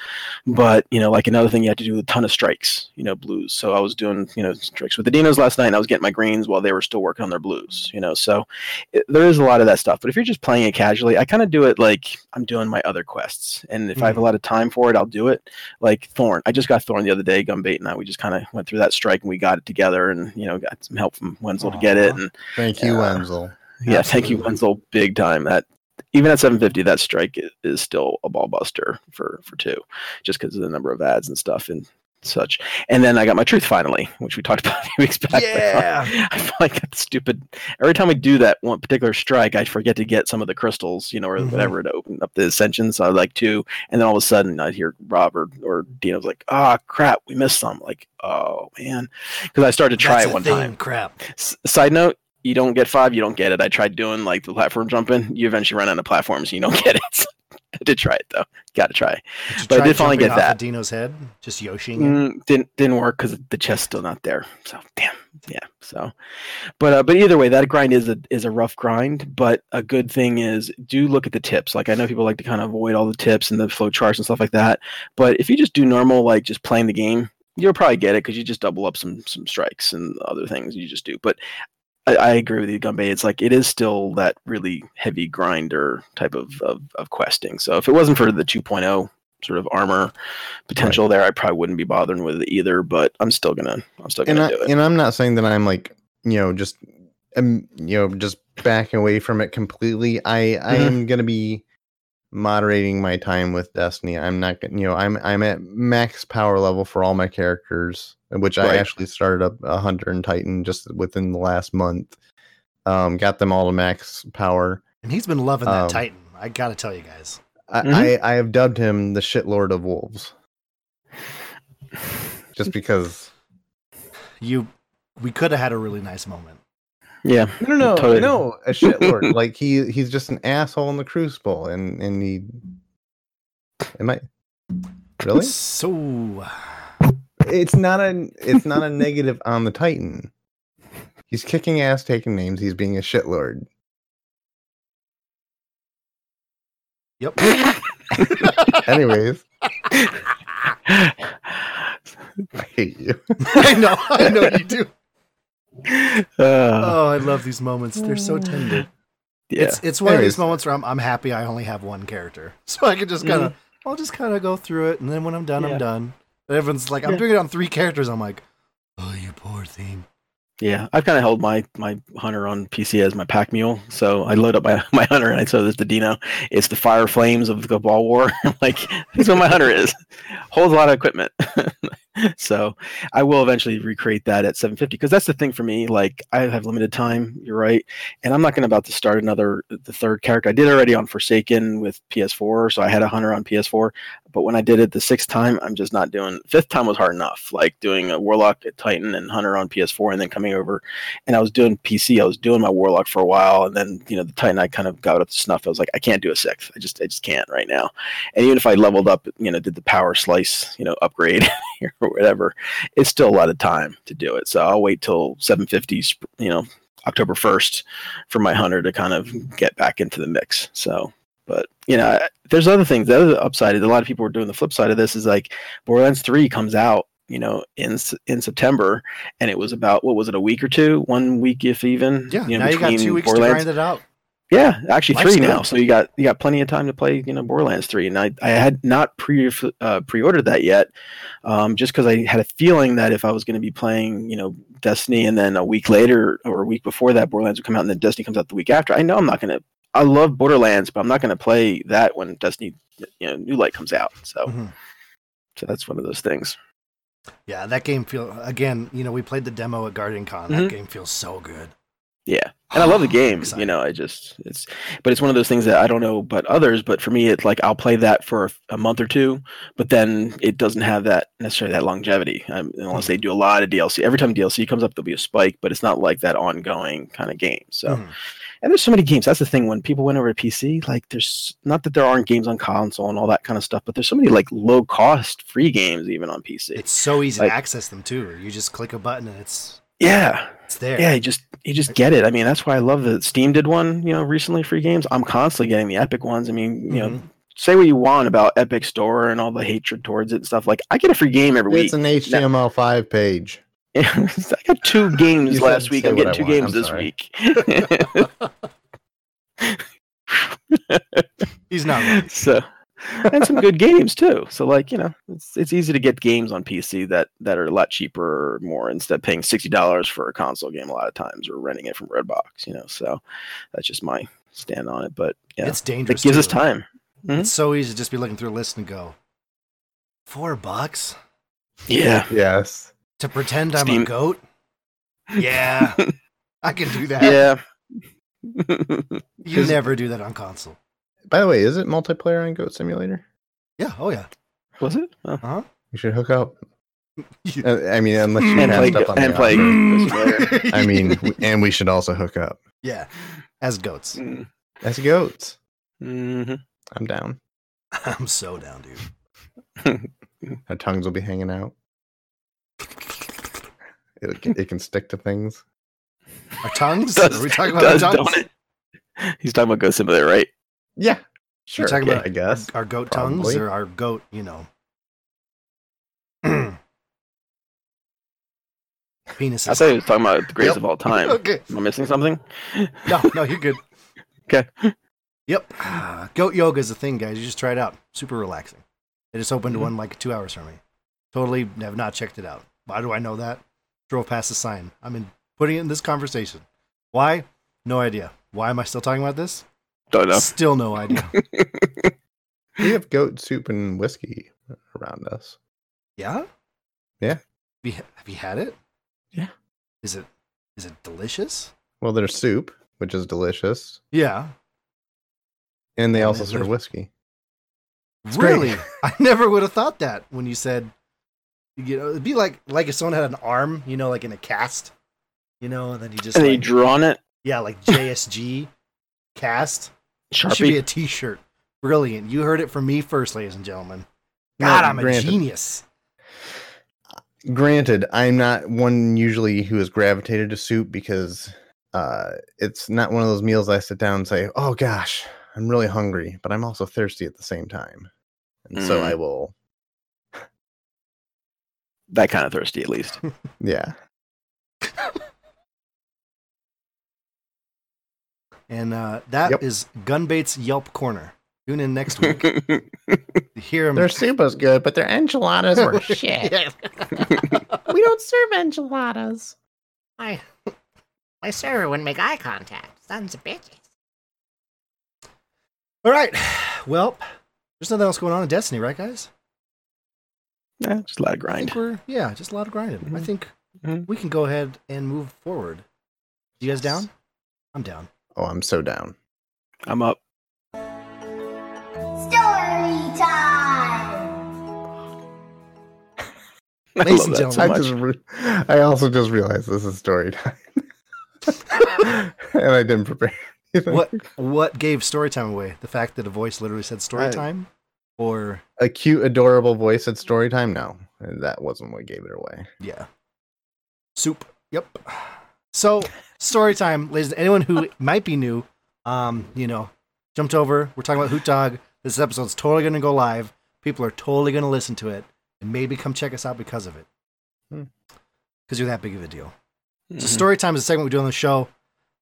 but you know, like another thing, you have to do a ton of strikes, you know, blues. So I was doing you know strikes with the Dinos last night, and I was getting my greens while they were still working on their blues, you know. So it, there is a lot of that stuff. But if you're just playing it casually, I kind of do it like I'm doing my other quests, and if I have a mm-hmm. lot of time for it, I'll do it. Like Thorn, I just got Thorn the other day. Gunbait and I, we just kind of went through that strike, and we got it together, and you know, got some help from Wenzel to get it, and Thank you, Yeah. Wenzel. yeah, thank you, Wenzel, big time. That even at 750, that strike is, is still a ball buster for for two, just because of the number of ads and stuff and such. And then I got my truth finally, which we talked *laughs* about a few weeks back. Yeah. I feel like that's stupid. Every time we do that one particular strike, I forget to get some of the crystals, you know, or Mhm. whatever to open up the ascension. So I like two, and then all of a sudden I hear Robert or Dino's like, "Ah, crap, we missed some." Like, oh man, because I started to try That's it one thing, time. Crap. S- side note you don't get five you don't get it i tried doing like the platform jumping you eventually run out of platforms you don't *laughs* get it i *laughs* did try it though. Gotta try. Did you But I did finally get that. of Dino's head, just Yoshiing it? mm, didn't didn't work because the chest's still not there. So damn. Yeah so. But uh, but either way that grind is a is a rough grind but a good thing is do look at the tips. Like i know people like to kind of avoid all the tips and the flow charts and stuff like that but if you just do normal like just playing the game you'll probably get it because you just double up some some strikes and other things you just do. But I, I agree with you, Gunbait. It's like it is still that really heavy grinder type of, of, of questing. So if it wasn't for the 2.0 sort of armor potential there, I probably wouldn't be bothering with it either. But I'm still gonna, I'm still and gonna I, do it. and I'm not saying that I'm like you know just um, you know just backing away from it completely. I I Mhm. am gonna be moderating my time with Destiny. I'm not gonna you know I'm I'm at max power level for all my characters, which I actually started up a hunter and titan just within the last month. Um, got them all to max power. And he's been loving that Um, Titan. I gotta tell you guys. I, Mhm. I I have dubbed him the shitlord of wolves, just because. You, we could have had a really nice moment. Yeah. No, no, Totally. no, a shitlord. like he he's just an asshole in the crucible, and and he. Am I really? So, It's not a it's not a negative on the Titan. He's kicking ass, taking names. He's being a shitlord. yep. Anyways, *laughs* I hate you. I know, I know you do. Uh, Oh, I love these moments. They're so tender. yeah. It's it's one of these moments where I'm I'm happy I only have one character, *laughs* so I can just kind of I'll just kind of go through it, and then when I'm done, Yeah. I'm done. And everyone's like, I'm Yeah. doing it on three characters. I'm like, oh, you poor thing. Yeah, I've kind of held my my hunter on PC as my pack mule. So I load up my, *laughs* my hunter and I saw this to Dino. It's the fire flames of the ball war. *laughs* Like, that's what my hunter is. Holds a lot of equipment. *laughs* so I will eventually recreate that at 750 because that's the thing for me. Like I have limited time. You're right, and I'm not going to about to start another uh, the third character. I did already on Forsaken with PS4, so I had a hunter on PS4. But when I did it the sixth time, I'm just not doing. Fifth time was hard enough. Like doing a warlock, a titan, and hunter on PS4, and then coming over, and I was doing PC. I was doing my warlock for a while, and then you know the titan. I kind of got up to snuff. I was like, I can't do a sixth. I just I just can't right now. And even if I leveled up, you know, did the power slice, you know, upgrade *laughs* or whatever, it's still a lot of time to do it. So I'll wait till 750s, you know, October 1st for my hunter to kind of get back into the mix. So, but you know, there's other things. The other upside is a lot of people are doing the flip side of this is like Borderlands 3 comes out, you know, in in September, and it was about what was it, a week or two, one week if even. Yeah, you know, now you got two weeks to grind it out. Yeah, actually Life's three now. good. So you got you got plenty of time to play, you know, Borderlands three. And I, I had not pre uh, pre ordered that yet, um, just because I had a feeling that if I was going to be playing, you know, Destiny, and then a week later or a week before that, Borderlands would come out, and then Destiny comes out the week after. I know I'm not going to. I love Borderlands, but I'm not going to play that when Destiny, you know, New Light comes out. So, Mhm. so that's one of those things. Yeah, that game feel again. You know, we played the demo at Guardian Con. That game feels so good. Yeah. And I love the game, you know. I just it's, but it's one of those things that I don't know about others, but for me, it's like I'll play that for a month or two, but then it doesn't have that necessarily that longevity um, unless they do a lot of DLC. Every time DLC comes up, there'll be a spike, but it's not like that ongoing kind of game. So, Mhm. and there's so many games. That's the thing when people went over to PC, like there's not that there aren't games on console and all that kind of stuff, but there's so many like low cost free games even on PC. It's so easy Like- to access them too. You just click a button and it's yeah, it's there. yeah, you just you just get it. I mean, that's why I love that Steam did one, you know, recently free games. I'm constantly getting the Epic ones. I mean, you know, Mhm. say what you want about Epic Store and all the hatred towards it and stuff. Like, I get a free game every week. It's an HTML5 page. *laughs* I got two *laughs* games You last week. I'm getting two games this week. *laughs* He's not wrong. so and some good games too. So like you know, it's it's easy to get games on PC that that are a lot cheaper or more instead of paying sixty dollars for a console game a lot of times or renting it from Redbox. You know, so that's just my stand on it. But yeah, It's dangerous. it dangerous. gives us too. time. Mm-hmm. It's so easy to just be looking through a list and go, four bucks Yeah, Yes. to pretend I'm a goat. *laughs* Yeah, I can do that. yeah. You *laughs* never do that on console. By the way, is it multiplayer on Goat Simulator? Yeah. Oh yeah. Was it? Oh. Huh? You should hook up. *laughs* Uh, I mean, unless you And have play, stuff on and play. offer. *laughs* I mean, and we should also hook up yeah, as goats. Mm, as goats. mhm. I'm down. *laughs* I'm so down, dude. Our tongues will be hanging out. It, can- it can stick to things. Our tongues? Does- Are we talking about does, our tongues? He's talking about Goat Simulator, right? Yeah, sure. talking about I guess. Our goat tongues or our goat, you know. *clears throat* Penises. I thought he was talking about the greatest Yep. of all time. *laughs* okay. Am I missing something? No, no, you're good. *laughs* Okay. Yep. Ah, goat yoga is a thing, guys. You just try it out. Super relaxing. It just opened Mhm. one like two hours from me. Totally have not checked it out. Why do I know that? Drove past the sign. I'm in putting it in this conversation. Why? No idea. Why am I still talking about this? Don't know. Still no idea. *laughs* We have goat soup and whiskey around us. yeah? Yeah. Have you, have you had it? Yeah. Is it is it delicious? Well, there's soup, which is delicious. Yeah. And they Yeah, also serve whiskey. great. Really? *laughs* I never would have thought that when you said, you know, it'd be like like if someone had an arm, you know, like in a cast, you know, and then you just And they like, drew on it. yeah, like JSG cast. It should be a Sharpie. T-shirt. Brilliant. You heard it from me first, ladies and gentlemen. No, God, I'm a genius. Granted, I'm not one usually who has gravitated to soup because uh, it's not one of those meals I sit down and say, "Oh gosh, I'm really hungry," but I'm also thirsty at the same time, and so Mm. I will. That kind of thirsty, at least. *laughs* Yeah, And uh, that is Yep. Gunbait's Yelp Corner. Tune in next week *laughs* to hear him. their soup was good, but their enchiladas were *laughs* shit. We don't serve enchiladas. My, my server wouldn't make eye contact. Sons of bitches. All right. Well, there's nothing else going on in Destiny, right, guys? yeah, just a lot of I grind. yeah, just a lot of grinding. I Mhm. think Mhm. we can go ahead and move forward. You guys down? I'm down. Oh, I'm so down. I'm up. Story time! *laughs* I Ladies love and that so I just, re- I also just realized this is story time, *laughs* and I didn't prepare. anything. What what gave story time away? The fact that a voice literally said story I- time, or A cute, adorable voice at story time? No, that wasn't what gave it away. yeah, soup. Yep. So story time, ladies. Anyone who might be new, um, you know, jumped over. We're talking about Hoot Dog. This episode's totally going to go live. People are totally going to listen to it and maybe come check us out because of it. Hmm. Because you're that big of a deal. So Mhm. story time is a segment we do on the show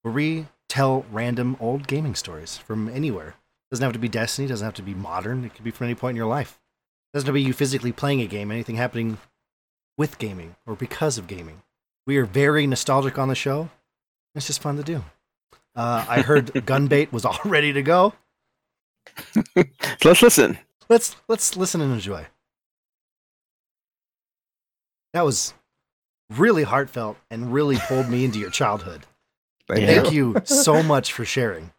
where we tell random old gaming stories from anywhere. Doesn't have to be Destiny, doesn't have to be modern. It could be from any point in your life. doesn't have to be you physically playing a game, anything happening with gaming or because of gaming. We are very nostalgic on the show. It's just fun to do. Uh, I heard *laughs* Gunbait was all ready to go. Let's listen. Let's let's listen and enjoy. That was really heartfelt and really pulled me into your childhood. Thank Thank you so much for sharing.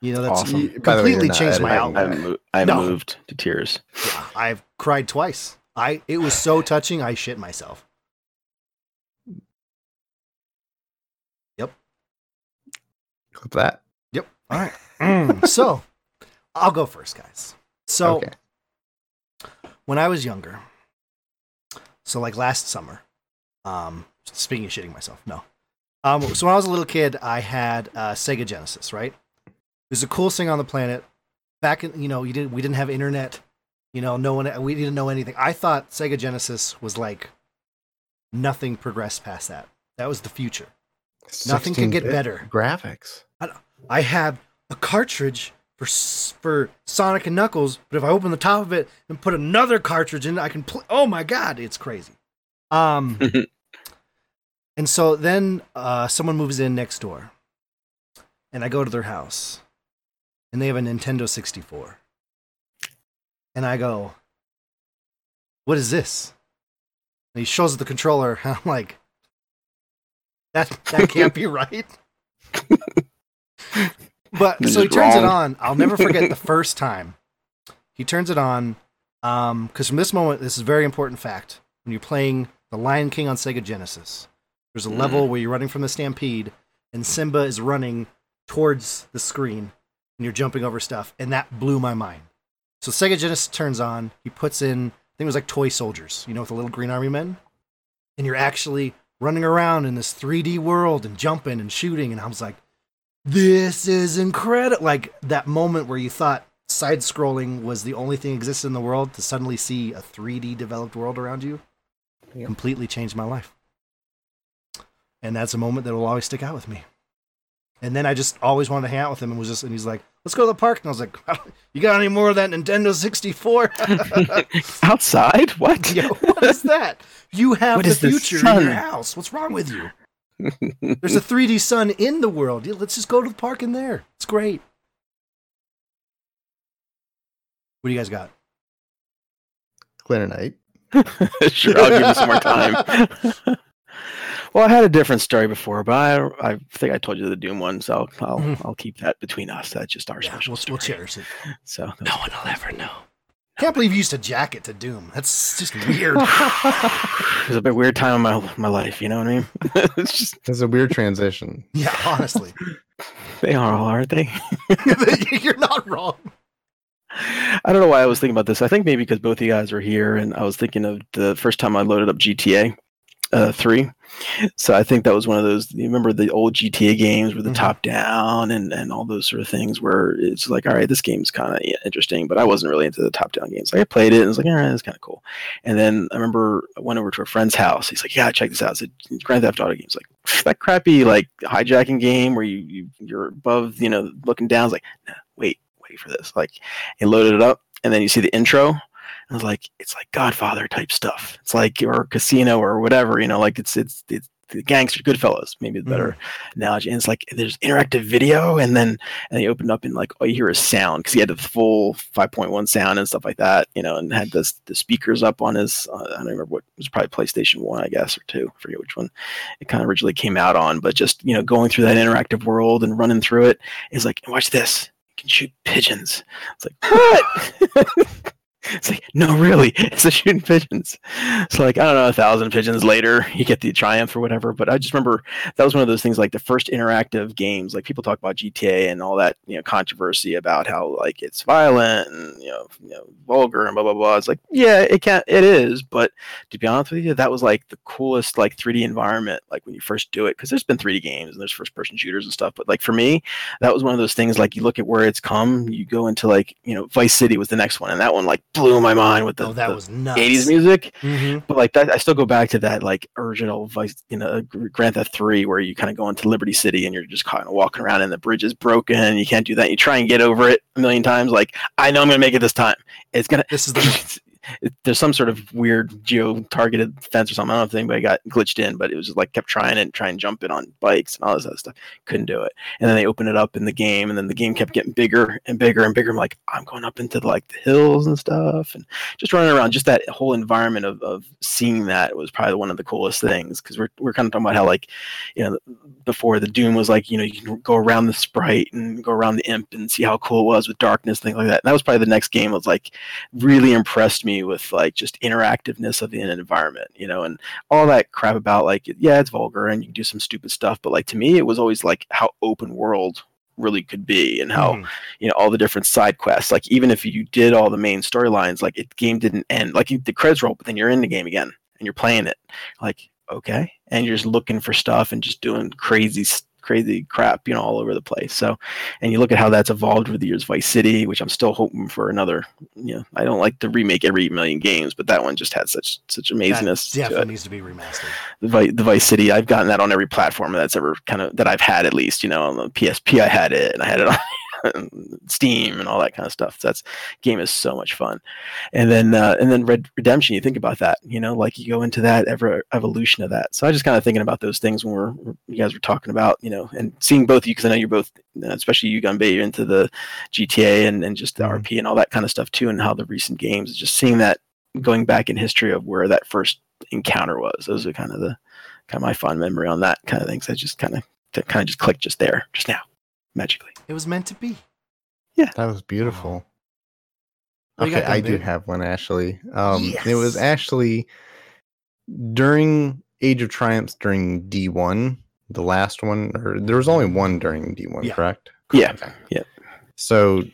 You know, that's Awesome. By the way, you're completely not changed my editing outlook. I'm, I'm No. moved to tears. Yeah, I've cried twice. I it was so touching. I shit myself. Clip that. Yep. All right. Mm, *laughs* so, I'll go first, guys. So, okay. when I was younger, so like last summer, um, speaking of shitting myself, no. Um, so when I was a little kid, I had uh, Sega Genesis. Right, it was the coolest thing on the planet. Back in, you know, you didn't, we didn't have internet. You know, no one, we didn't know anything. I thought Sega Genesis was like nothing progressed past that. That was the future. Nothing could get better. Graphics. I have a cartridge for for Sonic and Knuckles, but if I open the top of it and put another cartridge in, I can play. Oh my god, it's crazy. Um, *laughs* and so then uh, someone moves in next door, and I go to their house, and they have a Nintendo 64, and I go, "What is this?" And he shows the controller, and *laughs* I'm like, "That that can't be right." *laughs* But This so he turns it on. I'll never forget the *laughs* first time he turns it on. Um, because from this moment, this is a very important fact. When you're playing The Lion King on Sega Genesis, there's a level where you're running from the stampede, and Simba is running towards the screen, and you're jumping over stuff, and that blew my mind. So Sega Genesis turns on. He puts in, I think it was like toy soldiers, you know, with the little green army men, and you're actually running around in this 3D world and jumping and shooting, and I was like, this is incredible. Like that moment where you thought side scrolling was the only thing existed in the world to suddenly see a 3D developed world around you Yep. completely changed my life. And that's a moment that will always stick out with me. And then I just always wanted to hang out with him and was just, and he's like, let's go to the park. And I was like, you got any more of that Nintendo 64? *laughs* Outside? What? *laughs* Yo, what is that? You have What the future in your house. What's wrong with you? There's a 3D sun in the world. Yeah, let's just go to the park in there. It's great. What do you guys got? Clear night. *laughs* sure, I'll give you some more time. Well, I had a different story before, but I, I think I told you the Doom one, so I'll I'll, Mhm. I'll keep that between us. That's just our Yeah, special we'll, story. we'll cherish it. So No one will ever know. Can't believe you used a jacket to Doom. That's just weird. *laughs* *laughs* it was a bit weird time in my my life. You know what I mean? *laughs* it's just It's a weird transition. yeah, honestly, they are all, aren't they? you're not wrong. I don't know why I was thinking about this. I think maybe because both of you guys were here, and I was thinking of the first time I loaded up GTA uh, three. So I think that was one of those. You remember the old GTA games with the Mhm. top down and and all those sort of things, where it's like, all right, this game's kind of interesting, but I wasn't really into the top down games. Like I played it, and it was like, all right, it's kind of cool. And then I remember I went over to a friend's house. He's like, yeah, check this out. It's a Grand Theft Auto game. It's like that crappy like hijacking game where you, you you're above, you know, looking down. It's like, nah, wait, wait for this. Like, he loaded it up, and then you see the intro. I was like, it's like Godfather type stuff. It's like or Casino or whatever, you know, like it's it's it's the gangster Goodfellas, maybe the better analogy. And it's like there's interactive video, and then and he opened up and like all you hear is sound because he had the full 5.1 sound and stuff like that, you know, and had the the speakers up on his. Uh, I don't remember what it was probably PlayStation One, I guess, or two. I forget which one it kind of originally came out on, but just you know going through that interactive world and running through it is like watch this. You can shoot pigeons. It's like what? *laughs* *laughs* It's like, no, really, it's a shooting pigeons. It's like, I don't know, a thousand pigeons later, you get the triumph or whatever. But I just remember that was one of those things like the first interactive games, like people talk about GTA and all that, you know, controversy about how like it's violent and, you know, you know vulgar and blah, blah, blah. It's like, yeah, it can't, it is. But to be honest with you, that was like the coolest, like 3D environment, like when you first do it. Cause there's been 3D games and there's first person shooters and stuff. But like for me, that was one of those things like you look at where it's come, you go into like, you know, Vice City was the next one. And that one like blew my mind with the, oh, that the was nuts. 80s music. hmm But like that, I still go back to that like original Vice, you know, Gr- Grand Theft Three, where you kind of go into Liberty City and you're just kind of walking around and the bridge is broken and you can't do that. You try and get over it a million times. Like I know I'm gonna make it this time. It's gonna. This is the *laughs* there's some sort of weird geo-targeted fence or something. I don't know if anybody got glitched in, but it was like kept trying and trying to jump on bikes and all this other stuff. Couldn't do it. And then they opened it up in the game, and then the game kept getting bigger and bigger and bigger. I'm like, I'm going up into like the hills and stuff, and just running around. Just that whole environment of, of seeing that was probably one of the coolest things because we're we're kind of talking about how like, you know, before the Doom was like, you know, you can go around the sprite and go around the imp and see how cool it was with darkness, things like that. And that was probably the next game was like really impressed me with like just interactiveness of the environment, you know, and all that crap about like, yeah, it's vulgar and you can do some stupid stuff, but like to me, it was always like how open world really could be and how Mhm. you know all the different side quests like even if you did all the main storylines like it game didn't end like you, the credits roll but then you're in the game again and you're playing it like okay and you're just looking for stuff and just doing crazy crazy crap you know all over the place. So and you look at how that's evolved over the years. Vice city which i'm still hoping for another you know i don't like to remake every million games but that one just had such such amazingness That to definitely it needs to be remastered. the vice, the vice city i've gotten that on every platform that's ever kind of that i've had at least you know on the psp i had it and i had it on *laughs* steam and all that kind of stuff. That's game is so much fun. And then uh, and then red redemption you think about that you know like you go into that ever evolution of that. So i just kind of thinking about those things when we're you guys were talking about you know and seeing both of you because i know you're both uh, especially you Gunbait you're into the gta and, and just the Mhm. rp and all that kind of stuff too and how the recent games just seeing that going back in history of where that first encounter was. Those are kind of the kind of my fond memory on that kind of things I just kind of kind of just clicked just there just now magically It was meant to be. Yeah. That was beautiful. What do you Okay, got, I Gumby? do have one actually. Um, it was Yes. actually during Age of Triumphs during D one, the last one, or there was only one during D one, Yeah. correct? yeah So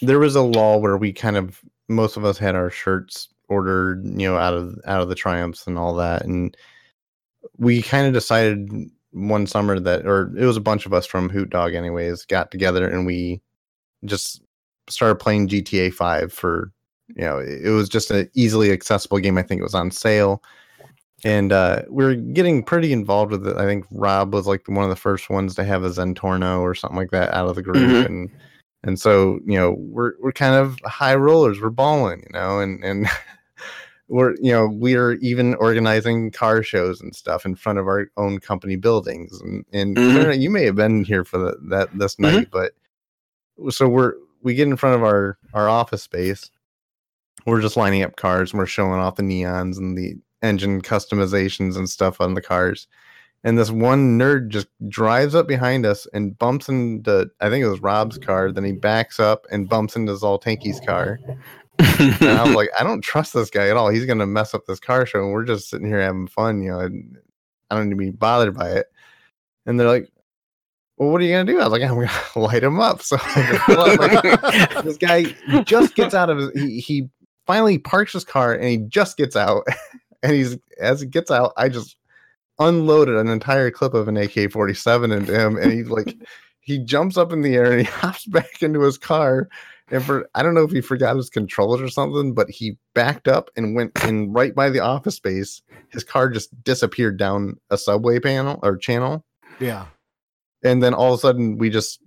there was a law where we kind of most of us had our shirts ordered, you know, out of out of the triumphs and all that, and we kind of decided one summer that, or it was a bunch of us from Hoot Dog, anyways, got together and we just started playing GTA Five for, you know, it was just an easily accessible game. I think it was on sale. And uh, we are getting pretty involved with it. I think Rob was like one of the first ones to have a Zentorno or something like that out of the group, Mhm. and and so you know we're we're kind of high rollers we're balling you know and and *laughs* we're you know we're even organizing car shows and stuff in front of our own company buildings and and Mhm. You may have been here for the, that this Mhm. night but so we're we get in front of our our office space we're just lining up cars and we're showing off the neons and the engine customizations and stuff on the cars and this one nerd just drives up behind us and bumps into I think it was Rob's car. Then he backs up and bumps into Zoltanki's car. *laughs* And I was *laughs* like, I don't trust this guy at all. He's gonna mess up this car show, and we're just sitting here having fun, you know. I don't need to be bothered by it. And they're like, "Well, what are you gonna do?" I was like, "I'm gonna *laughs* light him up." So like, this guy just gets out of his. He, he finally parks his car, and he just gets out. And he's as he gets out, I just unloaded an entire clip of an AK-47 into him, and he like he jumps up in the air and he hops back into his car. And for I don't know if he forgot his controllers or something, but he backed up and went in right by the office space. His car just disappeared down a subway panel or channel. Yeah. And then all of a sudden we just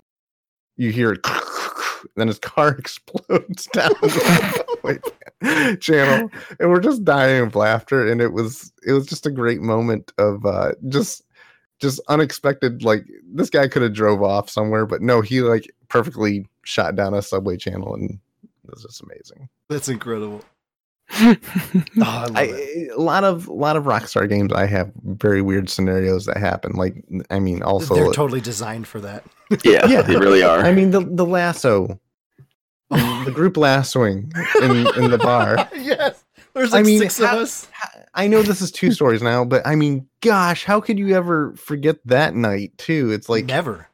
you hear it *laughs* then his car *laughs* explodes *laughs* down the subway channel and we're just dying of laughter and it was it was just a great moment of uh just just unexpected like this guy could have drove off somewhere but no he like perfectly shot down a subway channel and it was just amazing That's incredible. *laughs* Oh, I love I, it. a lot of a lot of rockstar games i have very weird scenarios that happen like i mean also They're totally designed for that. yeah, Yeah. *laughs* they really are. i mean the the lasso oh. the group lassoing in in the bar *laughs* yes. There's I like mean, six of how- us. I know this is two stories now, but I mean, gosh, how could you ever forget that night too? It's like Never.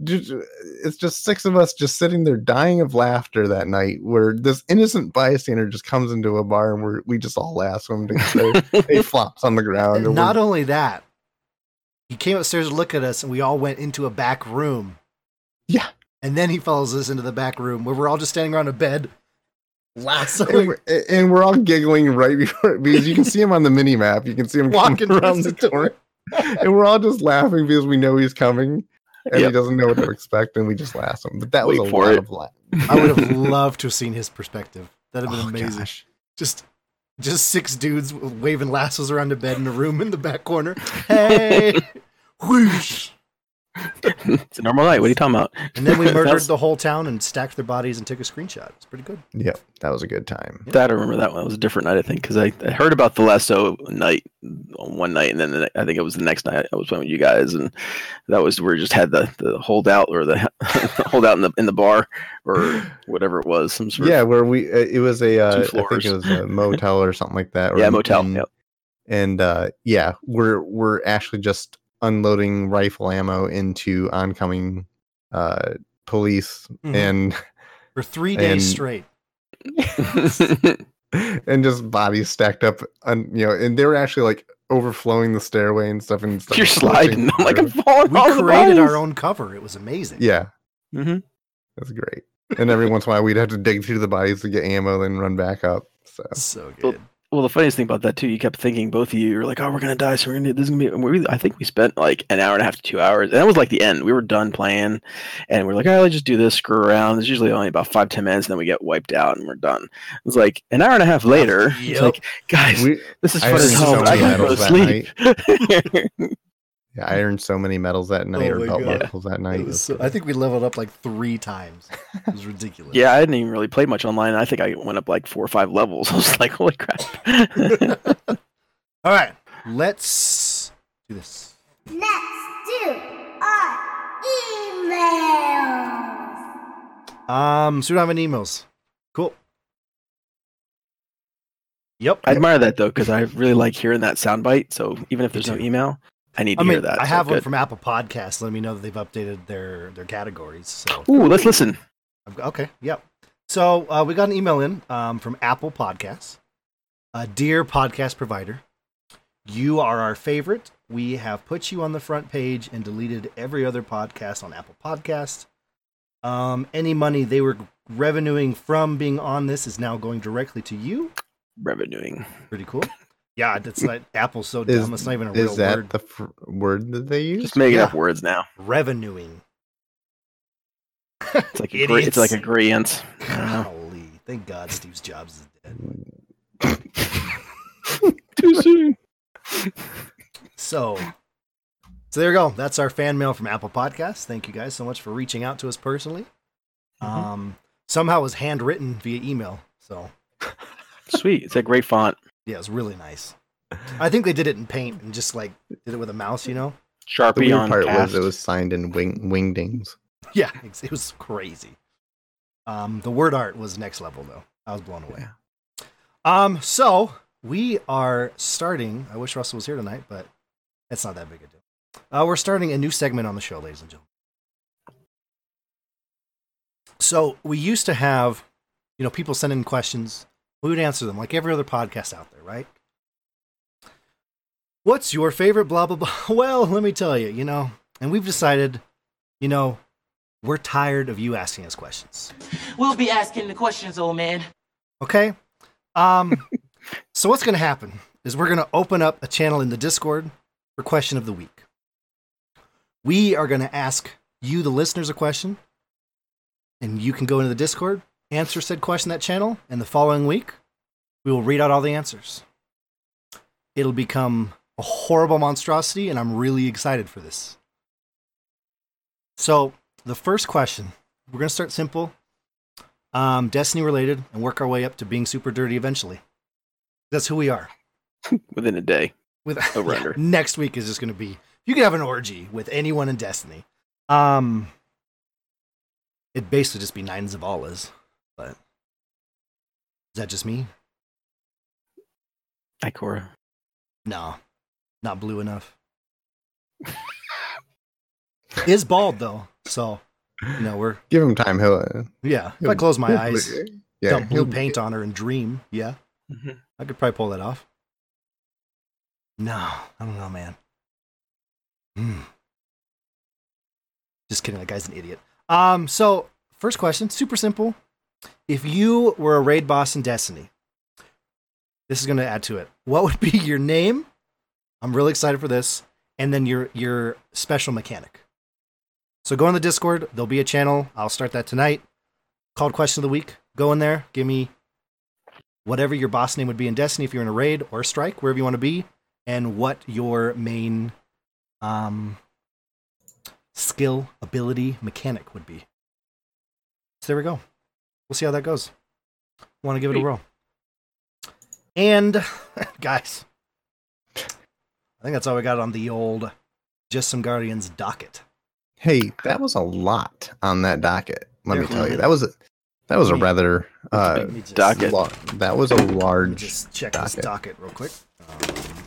It's just six of us just sitting there dying of laughter that night, where this innocent bystander just comes into a bar and we're, we just all laugh together. *laughs* he flops on the ground. and Not only that, he came upstairs to look at us, and we all went into a back room. Yeah. And then he follows us into the back room where we're all just standing around a bed, *laughs* and lassoing. we're, and we're all giggling right before because you can see him on the mini map. You can see him *laughs* Walking around the door, and we're all just laughing because we know he's coming, and Yep. he doesn't know what to expect, and we just laugh him. But that was a for lot it. of laugh. I would *laughs* have loved to have seen his perspective. That'd have been Oh, amazing. gosh. Just, just six dudes waving lassos around a bed in a room in the back corner. *laughs* Hey, whoosh! It's *laughs* a normal night. What are you talking about? And then we *laughs* murdered That's- the whole town and stacked their bodies and took a screenshot. It's pretty good. Yep, that was a good time. That I remember that one. It was a different night, I think, because I, I heard about the lasso night on one night, and then the, I think it was the next night I was playing with you guys, and that was where we just had the, the holdout or the *laughs* holdout in the in the bar or whatever it was. Some sort Yeah, of, where we uh, it was a uh, I think it was a motel or something like that. or yeah, motel. inn. Yep. And uh, yeah, we're we're actually just unloading rifle ammo into oncoming uh, police Mhm. and For three days And- straight. *laughs* and just bodies stacked up, on, you know, and they were actually like overflowing the stairway and stuff. And stuff You're sliding. I'm like I'm falling. We all the created our own cover. It was amazing. yeah, Mhm. that's great. And every once in a while, we'd have to dig through the bodies to get ammo, then run back up. So So Well, good. Well, the funniest thing about that too, you kept thinking both of you were like, "Oh, we're gonna die, so we're gonna this is gonna be." and We, I think we spent like an hour and a half to two hours, and that was like the end. We were done playing, and we're like, all right, let's just do this, screw around." It's usually only about five ten minutes, and then we get wiped out, and we're done. It's like an hour and a half later. Yep. It's like, guys, we, this is I fun as hell, so I gotta go to sleep. *laughs* *laughs* yeah, I earned so many medals that night, Oh or my belt God. buckles that night. So- I think we leveled up like three times. It was ridiculous. yeah, I didn't even really play much online. I think I went up like four or five levels. *laughs* I was like, "Holy crap!" *laughs* All right. Let's do this. Let's do our emails. Um, so we don't have any emails. Cool. Yep. I admire that though, because I really like hearing that soundbite. So even if there's no email, I need to I mean, hear that. I so have one good. from Apple Podcasts. Let me know that they've updated their their categories. So Ooh, let's listen. Okay, yep. So uh, we got an email in um, from Apple Podcasts. Uh, Dear podcast provider, you are our favorite. We have put you on the front page and deleted every other podcast on Apple Podcast. Um, any money they were revenuing from being on this is now going directly to you. Revenuing. Pretty cool. Yeah, that's not Apple's so Is- dumb. It's not even a real Is that word. the fr- word that they use? Just making Yeah. up words now. Revenuing. It's like a gra- it's like a gradient. I. Golly, thank God Steve Jobs is dead. *laughs* Too soon. So, so there you go. That's our fan mail from Apple Podcasts. Thank you guys so much for reaching out to us personally. Um, somehow it was handwritten via email. So Sweet. It's a great font. Yeah, it was really nice. *laughs* I think they did it in paint and just like did it with a mouse, you know? Sharpie The Sharpie weird on part cast. was it was signed in wing wingdings. *laughs* Yeah, it was crazy. Um, the word art was next level though. I was blown away. Um, so we are starting. I wish Russell was here tonight, but it's not that big a deal. Uh, we're starting a new segment on the show, ladies and gentlemen. So we used to have, you know, people send in questions. We would answer them like every other podcast out there, right? What's your favorite blah blah blah? *laughs* Well, let me tell you, you know, and we've decided, you know, we're tired of you asking us questions. We'll be asking the questions, old man. Okay. Um, so what's going to happen is we're going to open up a channel in the Discord for question of the week. We are going to ask you, the listeners, a question, and you can go into the Discord, answer said question that channel, and the following week we will read out all the answers. It'll become a horrible monstrosity, and I'm really excited for this. So the first question, we're going to start simple um, Destiny related, and work our way up to being super dirty eventually. That's who we are. *laughs* within a day. With Over *laughs* under. next week is just going to be you can have an orgy with anyone in Destiny. Um, it'd basically just be nine Zavalas, but is that just me? Ikora. No, not blue enough. is bald though, so you know we're Give him time. He'll. uh, yeah. If he'll- I close my *laughs* eyes, Yeah, dump blue paint on her and dream, yeah, Mhm. I could probably pull that off. No, I don't know, man. Hmm. Just kidding. That guy's an idiot. Um. So, first question, super simple. If you were a raid boss in Destiny, this is going to add to it. What would be *laughs* your name? I'm really excited for this. And then your your special mechanic. So go on the Discord. There'll be a channel. I'll start that tonight. Called question of the week. Go in there. Give me whatever your boss name would be in Destiny if you're in a raid or a strike, wherever you want to be, and what your main um, skill, ability, mechanic would be. So there we go. We'll see how that goes. Want to give it a Sweet. roll. And *laughs* guys, I think that's all we got on the old Just Some Guardians docket. Hey, that was a lot on that docket. Let me tell you, that was a that was a rather uh, Let me just- docket. lar- that was a Let me large. just check this docket. docket real quick. Um,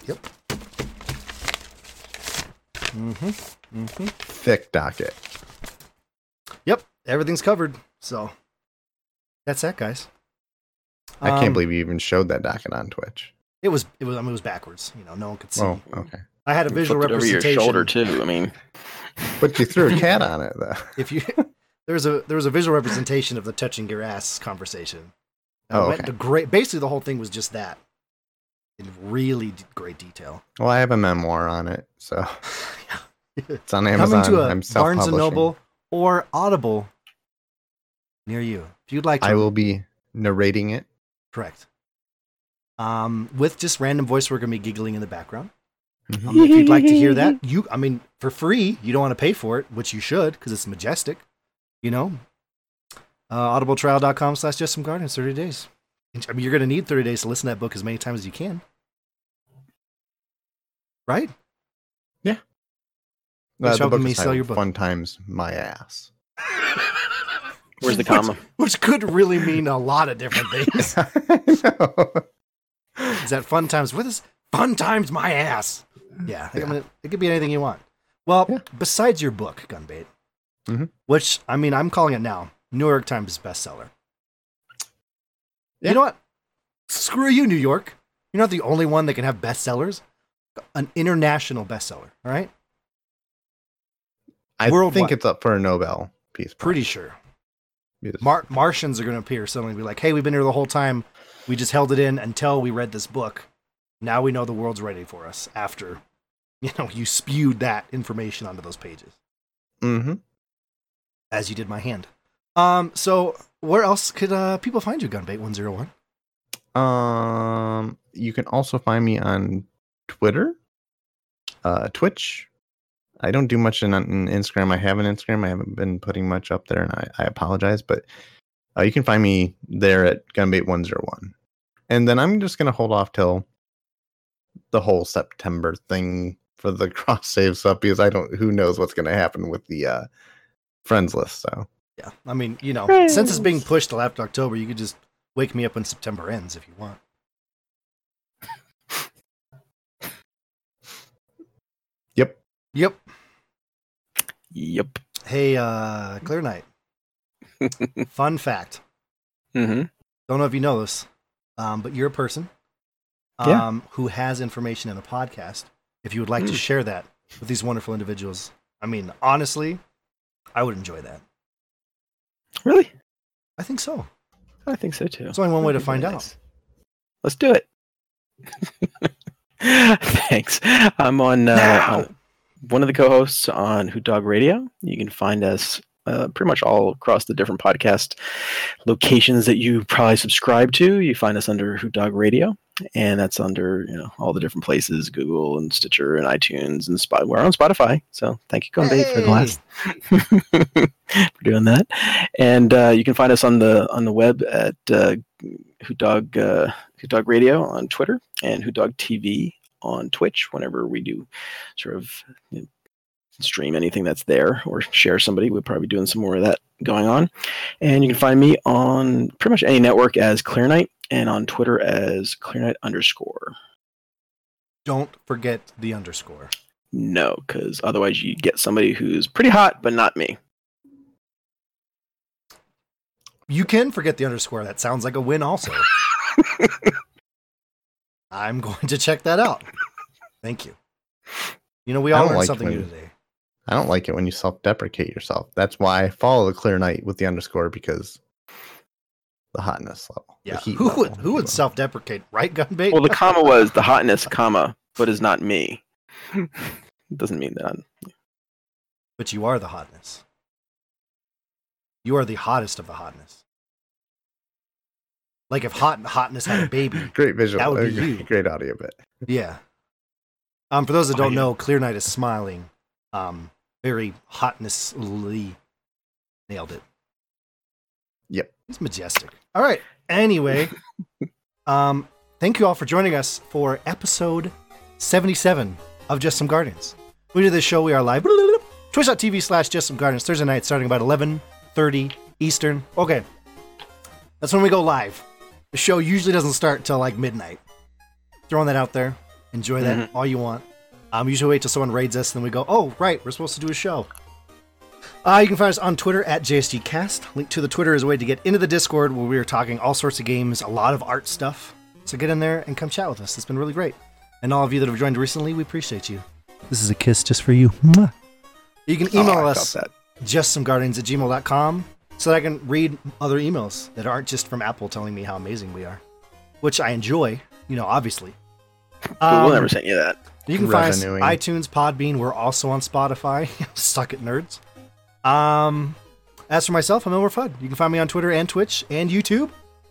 yep. Mm-hmm. Mm-hmm. thick docket. Yep. Everything's covered. So that's that, guys. I can't Um, believe you even showed that docket on Twitch. it was. It was. I mean, it was backwards. You know, no one could see. Oh, okay. I had a You visual flipped it over your representation. shoulder too. I mean, *laughs* But you threw a cat on it though. If you *laughs* there was a there was a visual representation of the touching your ass conversation. I Oh, okay. great. Basically, the whole thing was just that in really d- great detail. Well, I have a memoir on it, so *laughs* it's on Coming Amazon. to a I'm Barnes and. Noble or Audible near you. If you'd like to, I will be narrating it. correct. Um, with just random voice, we're gonna be giggling in the background. Mhm. Um, if you'd like to hear that, you, I mean, for free, you don't want to pay for it, which you should, because it's majestic. You know, uh, audibletrial.com slash just some guardians, 30 days. I mean, you're going to need 30 days to listen to that book as many times as you can. Right? Uh, for the book helping me sell your book. Fun times, my ass. *laughs* where's the *laughs* comma? Which could really mean a lot of different *laughs* things. Is that fun times with us? Fun times my ass. Yeah, I mean, it could be anything you want. Well, Yeah. besides your book, Gunbait, Mhm. which I mean, I'm calling it now New York Times bestseller. Yeah. You know what? Screw you, New York. You're not the only one that can have bestsellers. An international bestseller. All right, I Worldwide. think it's up for a Nobel Peace Prize. pretty sure. Because- Mar- Martians are going to appear suddenly and be like, hey, we've been here the whole time. We just held it in until we read this book. Now we know the world's ready for us after, *laughs* you know, you spewed that information onto those pages, Mhm. as you did my hand. Um, so where else could uh, people find you, Gunbait101? Um, you can also find me on Twitter, uh, Twitch. I don't do much in, in Instagram. I have an Instagram. I haven't been putting much up there, and I, I apologize. But uh, you can find me there at Gunbait101. And then I'm just gonna hold off till the whole September thing for the *laughs* cross save stuff because I don't who knows what's going to happen with the uh friends list. So Yeah, I mean, you know, since it's being pushed till after October, you could just wake me up when September ends if you want. *laughs* Yep. Yep. Yep. Hey, uh, Clear Night. *laughs* Fun fact. Mm-hmm. Don't know if you know this, um, but you're a person um, Yeah. who has information in a podcast. If you would like to Mm. share that with these wonderful individuals, I mean, honestly, I would enjoy that. Really? I think so. I think so too. There's only one way to That'd find very out. Let's do it. *laughs* Thanks. I'm on, uh, one of the co-hosts on Hoot Dog Radio. You can find us uh, pretty much all across the different podcast locations that you probably subscribe to. You find us under Hoot Dog Radio, and that's under you know all the different places: Google and Stitcher and iTunes and Spot. We're on Spotify, so thank you, Gumby, for the last *laughs* for doing that. And uh, you can find us on the on the web at uh, Hoot Dog uh, Hoot Dog Radio on Twitter and Hoot Dog TV on Twitch. Whenever we do sort of you know, stream anything that's there or share somebody, we'll probably be doing some more of that going on. And you can find me on pretty much any network as Clear Night and on Twitter as Clear Night underscore. Don't forget the underscore. No, because otherwise you get somebody who's pretty hot, but not me. You can forget the underscore. That sounds like a win, also. *laughs* I'm going to check that out. Thank you. You know, we all learned like something new today. I don't like it when you self-deprecate yourself. That's why I follow the clear night with the underscore because the hotness level. the Yeah. heat Who would who would self deprecate, right, Gunbait? Well, the comma was the *laughs* hotness, comma, but is not me. It *laughs* doesn't mean that. I'm, but you are the hotness. You are the hottest of the hotness. Like if hot hotness had a baby. *laughs* Great visual. That would be great, you. great audio bit. Yeah. Um, for those that don't I- know, Clear Night is smiling. Um, very hotnessly nailed it. Yep. He's majestic. All right. Anyway, *laughs* um, thank you all for joining us for episode 77 of Just Some Guardians. We do this show. We are live. *laughs* Twitch.tv slash Just Some Guardians Thursday night starting about 11.30 Eastern. Okay. That's when we go live. The show usually doesn't start until like midnight. Throwing that out there. Enjoy that all you want. Um, usually wait till someone raids us, then we go, oh, right, we're supposed to do a show. Uh, you can find us on Twitter at JSGCast. Link to the Twitter is a way to get into the Discord where we are talking all sorts of games, a lot of art stuff. So get in there and come chat with us. It's been really great. And all of you that have joined recently, we appreciate you. This is a kiss just for you. Mwah. You can email Oh, us felt that. justsomeguardians at gmail.com so that I can read other emails that aren't just from Apple telling me how amazing we are, which I enjoy, you know, obviously. But we'll Um, never send you that. you can find us Revenuing. iTunes, Podbean. We're also on Spotify. *laughs* Suck it, nerds. Um, as for myself, I'm Elmer Fudd. You can find me on Twitter and Twitch and YouTube.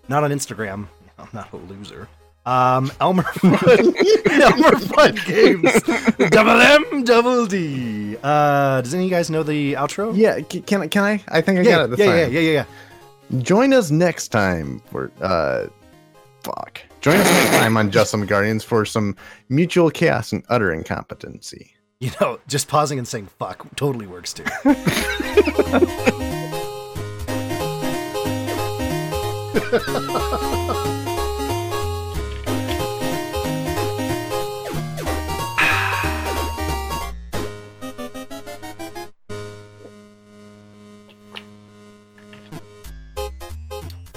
Not on Instagram. *laughs* I'm not a loser. Um, Elmer *laughs* Fudd. *laughs* Elmer Fudd Games. Double M, double D. Uh, does any of you guys know the outro? Yeah, can I? Can I? I think I yeah, got it this yeah, yeah, time. yeah, yeah, yeah. Join us next time for uh, fuck. Join us next time on Just Some Guardians for some mutual chaos and utter incompetency. You know, just pausing and saying "fuck" totally works too. *laughs*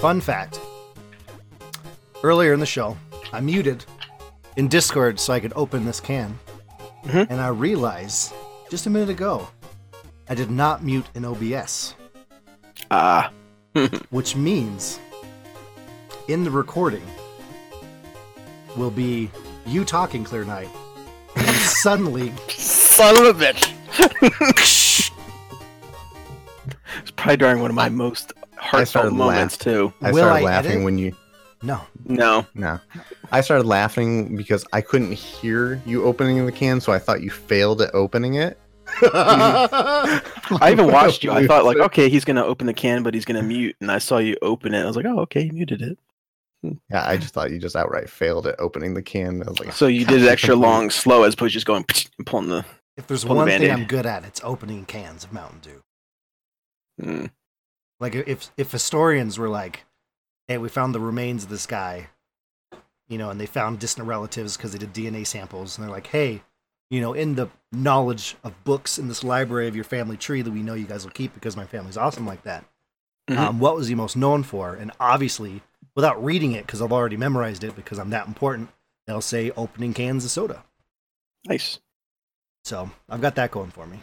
Fun fact. Earlier in the show, I muted in Discord so I could open this can. Mhm. And I realized just a minute ago, I did not mute in OBS, Ah, *laughs* which means in the recording will be you talking clear night. And *laughs* suddenly, son of a bitch. *laughs* it's probably during one of my most heartfelt started moments too. I Will started I laughing edit? when you no. No, no. I started laughing because I couldn't hear you opening the can, so I thought you failed at opening it. I even watched you. I *laughs* thought like, okay, he's gonna open the can, but he's gonna mute, and I saw you open it. I was like, oh, okay, you muted it. Yeah, I just thought you just outright failed at opening the can. I was like, So you did it *laughs* extra long, slow, as opposed to just going *laughs* and pulling the. If there's Pull the one thing I'm good at, it's opening cans of Mountain Dew. Mm. Like if if historians were like, "Hey, we found the remains of this guy," you know, and they found distant relatives because they did DNA samples, and they're like, "Hey, you know, in the knowledge of books in this library of your family tree that we know you guys will keep because my family's awesome like that, Mhm. um, what was he most known for?" And obviously, without reading it, because I've already memorized it because I'm that important, they'll say opening cans of soda. Nice. So I've got that going for me.